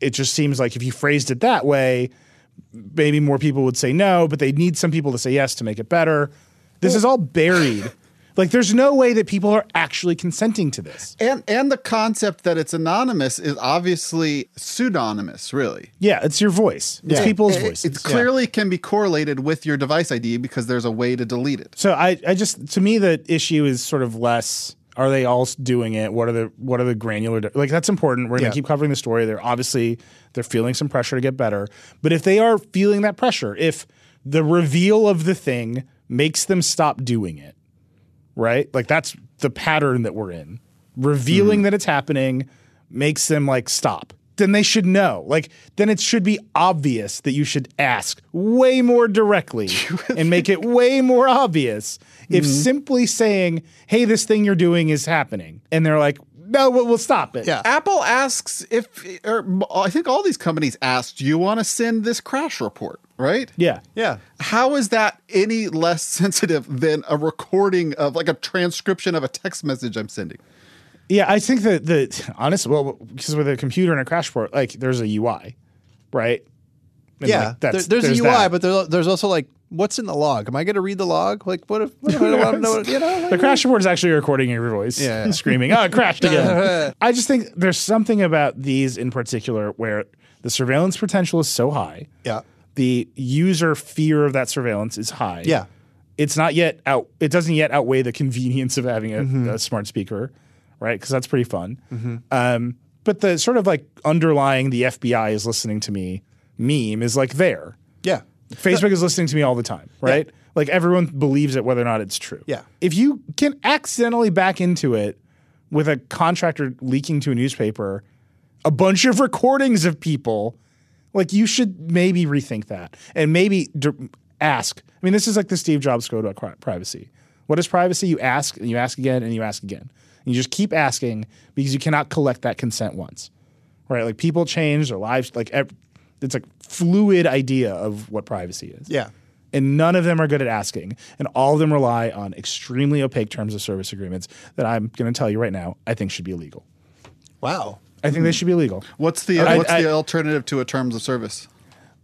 It just seems like if you phrased it that way, maybe more people would say no, but they need some people to say yes to make it better. This is all buried. (laughs) like there's no way that people are actually consenting to this. And and the concept that it's anonymous is obviously pseudonymous, really. Yeah, it's your voice. It's Yeah. people's It- voices. It clearly can be correlated with your device ID because there's a way to delete it. So I, I just to me the issue is sort of less are they all doing it? What are the what are the granular like that's important. We're gonna Yeah. keep covering the story. They're obviously they're feeling some pressure to get better. But if they are feeling that pressure, if the reveal of the thing makes them stop doing it, right? Like that's the pattern that we're in. Revealing mm-hmm. that it's happening makes them like stop. Then they should know. Like then it should be obvious that you should ask way more directly (laughs) and make it way more obvious if simply saying, "Hey, this thing you're doing is happening." And they're like, "No, we'll, we'll stop it." Yeah. Apple asks if, or I think all these companies ask, do you want to send this crash report, right? Yeah. Yeah. How is that any less sensitive than a recording of like a transcription of a text message I'm sending? Yeah, I think that the honestly, well, because with a computer and a crash port, like there's a UI, right? And, Yeah. like, that's- There- there's, a UI, that. but there, there's also like, what's in the log? Am I going to read the log? Like, what if, what if I don't want to know? What, you know? (laughs) the crash report is actually recording your voice, Yeah. (laughs) screaming, "Oh, it crashed (laughs) again!" I just think there's something about these in particular where the surveillance potential is so high, Yeah. the user fear of that surveillance is high. Yeah. it's not yet out. It doesn't yet outweigh the convenience of having a, Mm-hmm. a smart speaker, right? Because that's pretty fun. Um, but the sort of like underlying the FBI is listening to me meme is like there. Yeah. Facebook is listening to me all the time, right? Like everyone believes it whether or not it's true. Yeah. If you can accidentally back into it with a contractor leaking to a newspaper a bunch of recordings of people, like you should maybe rethink that and maybe d- ask. I mean, this is like the Steve Jobs quote about privacy. What is privacy? You ask and you ask again and you ask again. And you just keep asking because you cannot collect that consent once right? Like people change their lives. Like it's a fluid idea of what privacy is. Yeah. And none of them are good at asking, and all of them rely on extremely opaque terms of service agreements that I'm going to tell you right now I think should be illegal. Wow. I think they should be illegal. What's the I- what's I- the alternative to a terms of service?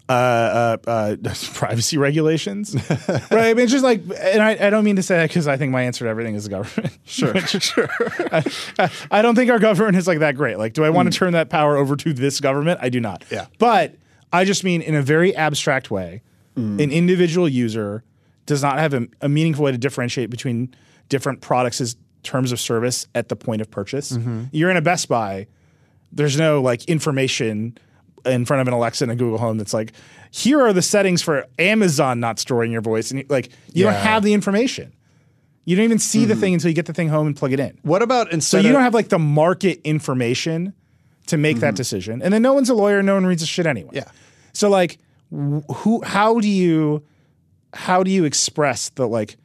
Uh, uh, (laughs) privacy regulations, (laughs) right? I mean, it's just like, and I, I don't mean to say that because I think my answer to everything is the government. (laughs) Sure, sure. I, I- I don't think our government is like that great. Like, do I want to turn that power over to this government? I do not. Yeah. But I just mean in a very abstract way, an individual user does not have a, a meaningful way to differentiate between different products as terms of service at the point of purchase. You're in a Best Buy there's no like information in front of an Alexa and a Google Home that's like, here are the settings for Amazon not storing your voice, and like you don't have the information. You don't even see the mm-hmm. thing until you get the thing home and plug it in. What about and So you don't have like the market information to make that mm-hmm. decision, and then no one's a lawyer, no one reads the shit anyway. Yeah. So like, who? How do you? How do you express the like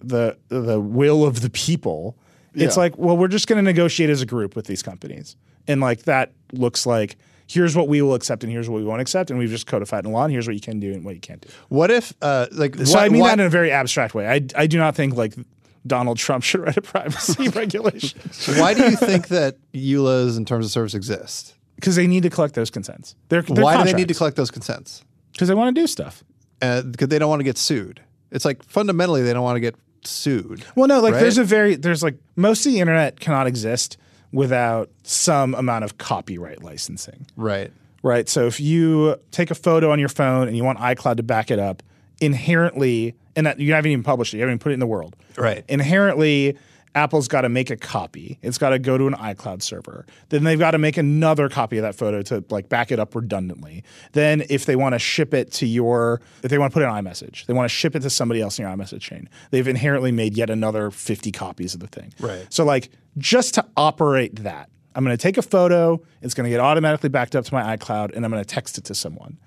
the the will of the people? It's Yeah. like, well, we're just going to negotiate as a group with these companies, and like that looks like here's what we will accept and here's what we won't accept, and we've just codified in law, and here's what you can do and what you can't do. what if, uh, like, So what- I mean what- that in a very abstract way. I I do not think like Donald Trump (laughs) should write a privacy (laughs) regulation why do you think that EULAs and terms of service exist? because they need to collect those consents. They're, they're why do they need to collect those consents? Because they want to do stuff. Because they don't want to get sued. It's like fundamentally they don't want to get sued. Well, no, like right? there's a very there's like most of the internet cannot exist without some amount of copyright licensing. right. Right. So if you take a photo on your phone and you want iCloud to back it up, inherently, and that you haven't even published it, you haven't even put it in the world. Right. Inherently, Apple's got to make a copy. It's got to go to an iCloud server. Then they've got to make another copy of that photo to like back it up redundantly. Then if they want to ship it to your, if they want to put it in iMessage, they want to ship it to somebody else in your iMessage chain. They've inherently made yet another 50 copies of the thing. Right. So like just to operate that, I'm going to take a photo. It's going to get automatically backed up to my iCloud, and I'm going to text it to someone.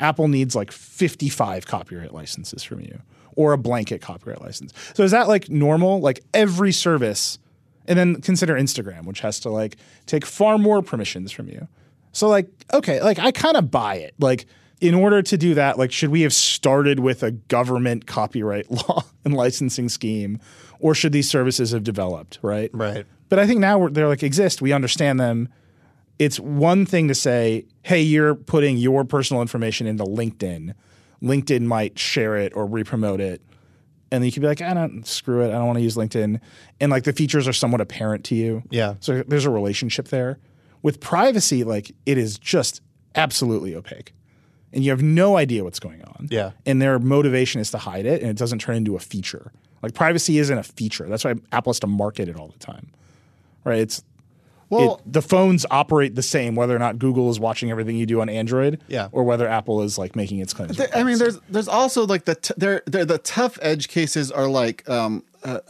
Apple needs like 55 copyright licenses from you or a blanket copyright license. So is that like normal? Like every service, and then consider Instagram, which has to like take far more permissions from you. So like, okay, like I kind of buy it. Like in order to do that, like should we have started with a government copyright (laughs) law and licensing scheme, or should these services have developed? Right. Right. But I think now we're, they're like exist. We understand them. It's one thing to say, "Hey, you're putting your personal information into LinkedIn. LinkedIn might share it or re-promote it." And then you could be like, "I don't screw it. I don't want to use LinkedIn." And like the features are somewhat apparent to you. Yeah. So there's a relationship there. With privacy, like it is just absolutely opaque. And you have no idea what's going on. Yeah. And their motivation is to hide it and it doesn't turn into a feature. Like privacy isn't a feature. That's why Apple has to market it all the time. Right? It's Well, it, the phones operate the same whether or not Google is watching everything you do on Android, Yeah. or whether Apple is like making its claims. There- I mean, there's there's also like the t- there there the tough edge cases are like um, uh,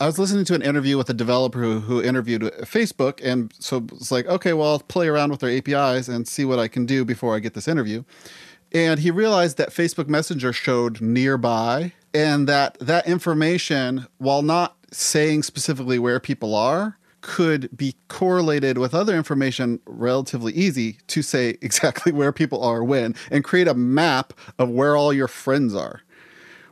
I was listening to an interview with a developer who, who interviewed Facebook, and so it's like okay, well, I'll play around with their APIs and see what I can do before I get this interview. And he realized that Facebook Messenger showed nearby, and that that information, while not saying specifically where people are, could be correlated with other information relatively easy to say (laughs) exactly where people are when and create a map of where all your friends are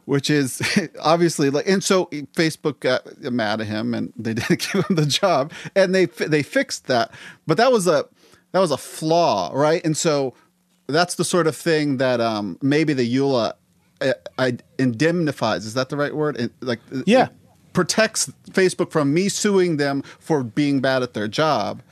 which is (laughs) obviously like and so facebook got mad at him and they (laughs) didn't give him the job and they they fixed that. But that was a that was a flaw right? And so that's the sort of thing that um maybe the eula uh, I, indemnifies is that the right word It- like Yeah. protects facebook from me suing them for being bad at their job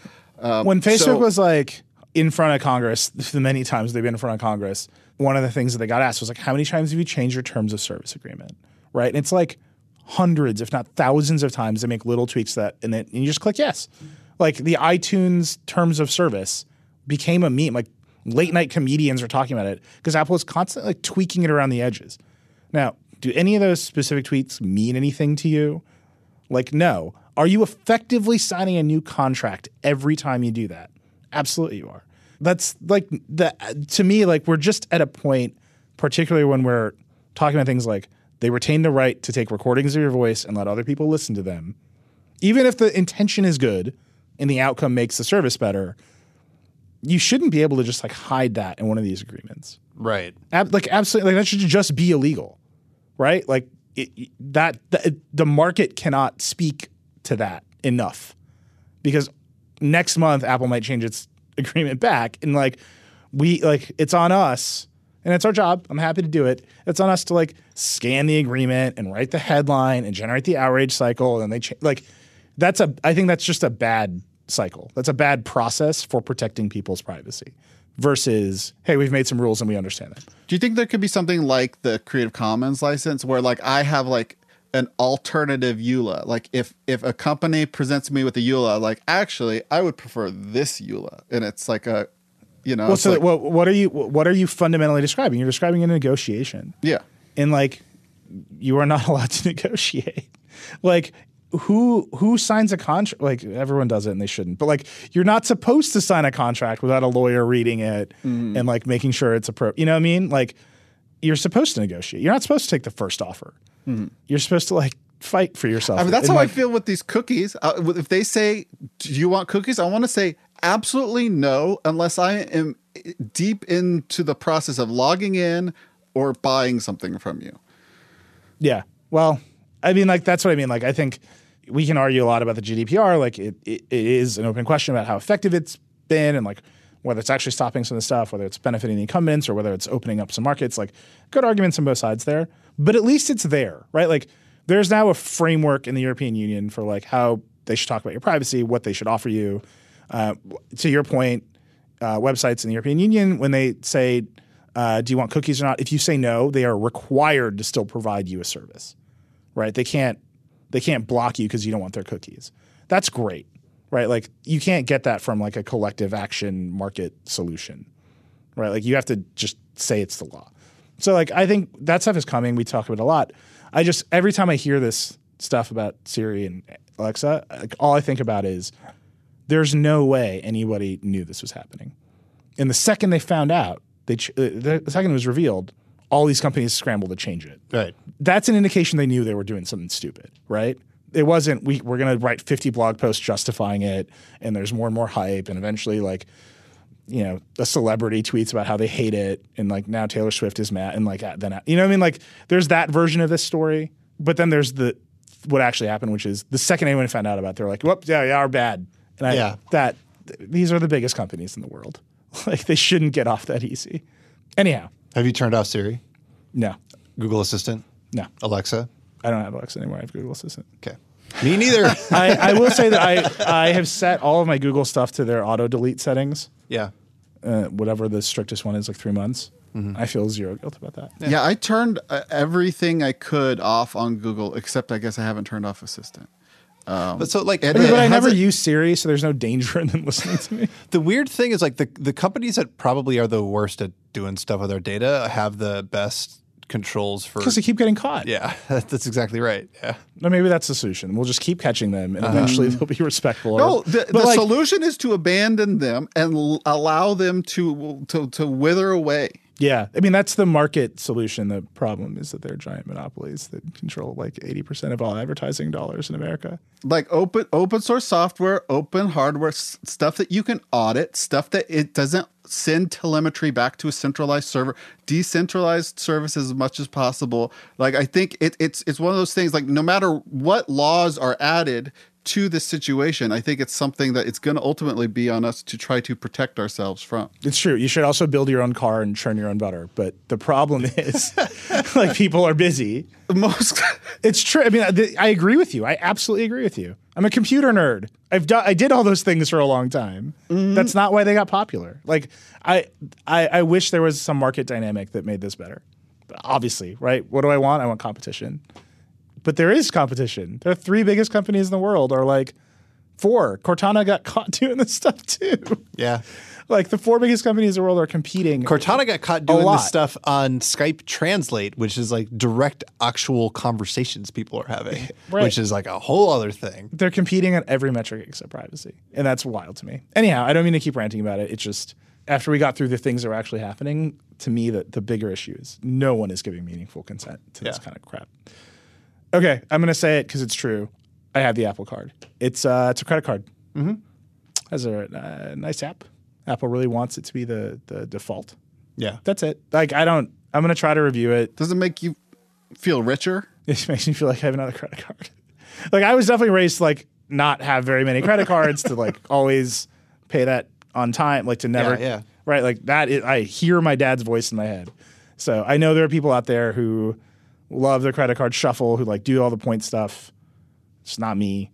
when Facebook so- was like in front of Congress, the many times they've been in front of Congress, one of the things that they got asked was like, "How many times have you changed your terms of service agreement?" Right? And it's like hundreds, if not thousands, of times they make little tweaks that, and then and you just click yes. Like the iTunes terms of service became a meme. Like late night comedians are talking about it because Apple is constantly like tweaking it around the edges. Now, do any of those specific tweets mean anything to you? Like, no. Are you effectively signing a new contract every time you do that? Absolutely, you are. That's like the to me, like we're just at a point, particularly when we're talking about things like they retain the right to take recordings of your voice and let other people listen to them, even if the intention is good and the outcome makes the service better. You shouldn't be able to just like hide that in one of these agreements. Right. Ab- like absolutely, like that should just be illegal, right? Like it, that, the, the market cannot speak to that enough because next month Apple might change its (laughs) agreement back, and like we like it's on us, and it's our job. I'm happy to do it. It's on us to like scan the agreement and write the headline and generate the outrage cycle, and they cha- like that's a. I think that's just a bad cycle. That's a bad process for protecting people's privacy. Versus, hey, we've made some rules and we understand them. Do you think there could be something like the Creative Commons license where like I have like an alternative EULA? Like if if a company presents me with a EULA, like actually I would prefer this EULA, and it's like a, you know, Well, so like- what, what are you what are you fundamentally describing? You're describing a negotiation, yeah. and like you are not (laughs) allowed to negotiate. Like who who signs a contract? Like everyone does it, and they shouldn't. But like you're not supposed to sign a contract without a lawyer reading it Mm-hmm. and like making sure it's appropriate. You know what I mean? Like you're supposed to negotiate. You're not supposed to take the first offer. You're supposed to like fight for yourself. I mean, that's And, how I feel with these cookies. Uh, if they say, "Do you want cookies?" I want to say absolutely no, unless I am deep into the process of logging in or buying something from you. Yeah. Well, I mean, like that's what I mean. Like I think we can argue a lot about the GDPR. Like it, it, it is an open question about how effective it's been and like whether it's actually stopping some of the stuff, whether it's benefiting the incumbents or whether it's opening up some markets. Like good arguments on both sides there. But at least it's there, right? Like there's now a framework in the European Union for like how they should talk about your privacy, what they should offer you. Uh, to your point, uh, websites in the European Union when they say, uh, "Do you want cookies or not?" If you say no, they are required to still provide you a service, right? They can't they can't block you because you don't want their cookies. That's great, right? Like you can't get that from like a collective action market solution, right? Like you have to just say it's the law. So like I think that stuff is coming. We talk about it a lot. I just every time I hear this stuff about Siri and Alexa, like all I think about is there's no way anybody knew this was happening. And the second they found out, they ch- uh, the second it was revealed, all these companies scrambled to change it. Right. That's an indication they knew they were doing something stupid, right? It wasn't we we're going to write 50 blog posts justifying it and there's more and more hype and eventually like you know, a celebrity tweets about how they hate it, and like now Taylor Swift is mad, and like then you know what I mean. Like there's that version of this story, but then there's the what actually happened, which is the second anyone found out about, it, they're like, "Whoop, yeah, yeah, are bad." And I, Yeah. that th- these are the biggest companies in the world. (laughs) like they shouldn't get off that easy. Anyhow, Have you turned off Siri, no, Google Assistant, no, Alexa? I don't have Alexa anymore. I have Google Assistant. Okay. Me neither. (laughs) I, I will say that I I have set all of my Google stuff to their auto delete settings. yeah. Uh, whatever the strictest one is, like three months. I feel zero guilt about that. Yeah, I turned uh, everything I could off on Google, except I guess I haven't turned off Assistant. But so like it- I mean, but I never it- use Siri, so there's no danger (laughs) in them listening to me. the weird thing is like the the companies that probably are the worst at doing stuff with our data have the best controls for Because they keep getting caught. Yeah, (laughs) that's exactly right. Yeah. Or maybe that's the solution. We'll just keep catching them, and uh-huh. eventually (laughs) they'll be respectful. No, the, the like, solution is to abandon them and l- allow them to, to to wither away. Yeah, I mean that's the market solution. The problem is that they're giant monopolies that control like eighty percent of all advertising dollars in America. Like open open source software, open hardware, s- stuff that you can audit, stuff that it doesn't send telemetry back to a centralized server, decentralized services as much as possible. Like I think it, it's it's one of those things. Like no matter what laws are added to this situation, I think it's something that it's going to ultimately be on us to try to protect ourselves from. It's true. You should also build your own car and churn your own butter. But the problem (laughs) is, (laughs) like people are busy. Most (laughs) It's true. I mean, I, I agree with you. I absolutely agree with you. I'm a computer nerd. I've done. I did all those things for a long time. Mm-hmm. That's not why they got popular. Like I, I, I wish there was some market dynamic that made this better. But obviously, right? What do I want? I want competition. But there is competition. The three biggest companies in the world are like four. Cortana got caught (laughs) doing this stuff too. Yeah. Like the four biggest companies in the world are competing. Cortana got caught doing this stuff on Skype Translate, which is like direct actual conversations people are having, (laughs) Right. which is like a whole other thing. they're competing on every metric except privacy. And that's wild to me. Anyhow, I don't mean to keep ranting about it. It's just after we got through the things that were actually happening, to me, the, the bigger issue is no one is giving meaningful consent to this kind of crap. Okay, I'm going to say it because it's true. I have the Apple Card. It's uh, it's a credit card. Mm-hmm. Has a uh, nice app. Apple really wants it to be the the default. Yeah. That's it. Like I don't. I'm going to try to review it. does it make you feel richer? (laughs) It makes me feel like I have another credit card. (laughs) like I was definitely raised to like not have very many credit cards to like (laughs) always pay that on time, like to never. Yeah, yeah. Right, like that. Is, I hear my dad's voice in my head, so I know there are people out there who love their credit card shuffle, who like do all the point stuff. It's not me.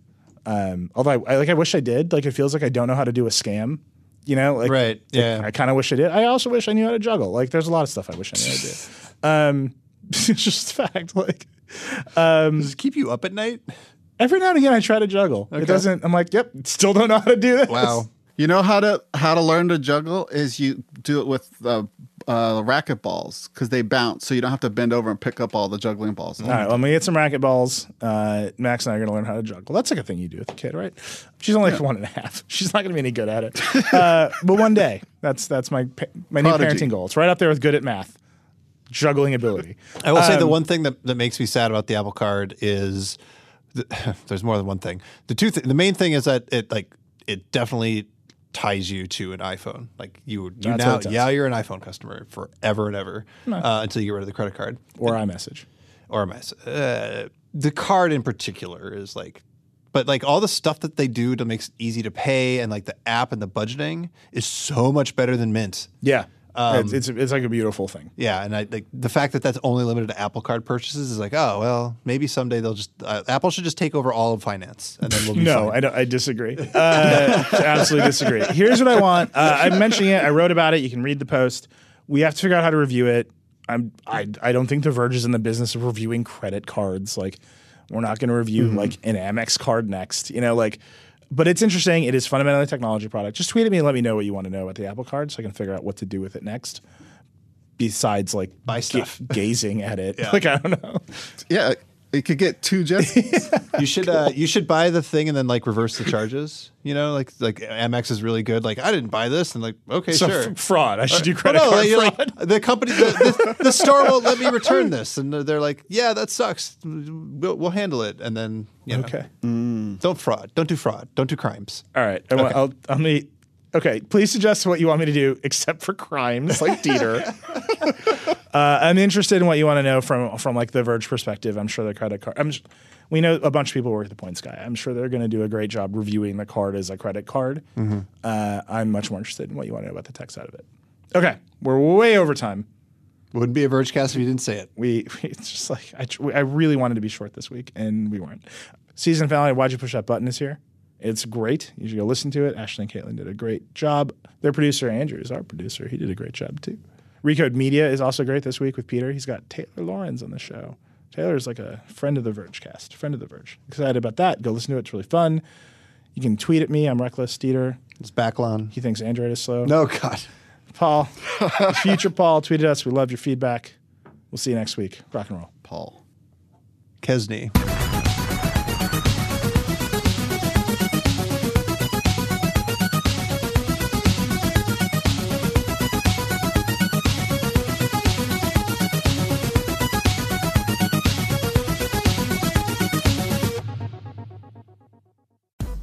Um, although I, I like, I wish I did. Like, it feels like I don't know how to do a scam. You know, like Right, yeah. I kind of wish I did. I also wish I knew how to juggle. Like, there's a lot of stuff I wish I knew how to do. (laughs) Um, (laughs) it's just a fact. Like, Does it keep you up at night? every now and again, I try to juggle. It doesn't. I'm like, yep, still don't know how to do this. Wow. You know how to how to learn to juggle is you do it with uh, uh, racket balls because they bounce, so you don't have to bend over and pick up all the juggling balls. All right, well, I'm get some racket balls. Uh, Max and I are gonna learn how to juggle. That's like a thing you do with a kid, right? She's only like one and a half. (laughs) She's not gonna be any good at it. Uh, but one day, that's that's my pa- my new parenting goal. It's right up there with good at math, juggling ability. I will say the Um, one thing that, that makes me sad about the Apple Card is th- (laughs) there's more than one thing. The two th- the main thing is that it like it definitely ties you to an iPhone. Like you you That's now what it does. yeah you're an iPhone customer forever and ever uh, until you get rid of the credit card Or iMessage. or my uh, the card in particular is like but like all the stuff that they do to make it easy to pay and like the app and the budgeting is so much better than mint Yeah. It's, it's it's like a beautiful thing. Yeah, and I like the fact that that's only limited to Apple Card purchases is like, oh well, maybe someday they'll just uh, Apple should just take over all of finance, and then we'll be No, fine. I. I disagree. Uh, (laughs) absolutely disagree. Here's what I want. Uh, I'm mentioning it. I wrote about it. You can read the post. We have to figure out how to review it. I'm. I. I don't think The Verge is in the business of reviewing credit cards. Like, we're not going to review Mm-hmm. like an Amex card next. You know, like. But it's interesting. It is fundamentally a technology product. Just tweet at me and let me know what you want to know about the Apple Card, so I can figure out what to do with it next. Besides, like Buy stuff. gazing at it. (laughs) Like I don't know. Yeah, it could get two Jessies. (laughs) you should uh, you should buy the thing and then like reverse the charges. You know, like like Amex is really good. Like I didn't buy this, and like okay, So sure. f- fraud. I should do credit no, card you're fraud. like, the company, the, the, (laughs) the store won't let me return this, and they're like, "Yeah, that sucks. We'll, we'll handle it." And then, you know, Okay. don't fraud, don't do fraud, don't do crimes. All right. Want- I'll, I'll meet. Okay. Please suggest what you want me to do, (laughs) except for crimes like Dieter. (laughs) uh, I'm interested in what you want to know from from like the Verge perspective. I'm sure the credit card. I'm. We know a bunch of people work at the Points Guy. I'm sure they're going to do a great job reviewing the card as a credit card. Uh, I'm much more interested in what you want to know about the tech side of it. Okay, we're way over time. Wouldn't be a Vergecast if you didn't say it. (laughs) We it's just like I, tr- I really wanted to be short this week, and we weren't. Season finale. Why'd you push that button? Is here. It's great. You should go listen to it. Ashley and Kaitlyn did a great job. Their producer Andrew is our producer. He did a great job too. Recode Media is also great this week with Peter. He's got Taylor Lorenz on the show. Taylor is like a friend of the Verge cast, friend of the Verge. Excited about that. Go listen to it. It's really fun. You can tweet at me. I'm Reckless Dieter. It's Backlon. He thinks Android is slow. No, God. Paul, (laughs) future Paul, tweeted us. We love your feedback. We'll see you next week. Rock and roll. Paul. Kesney.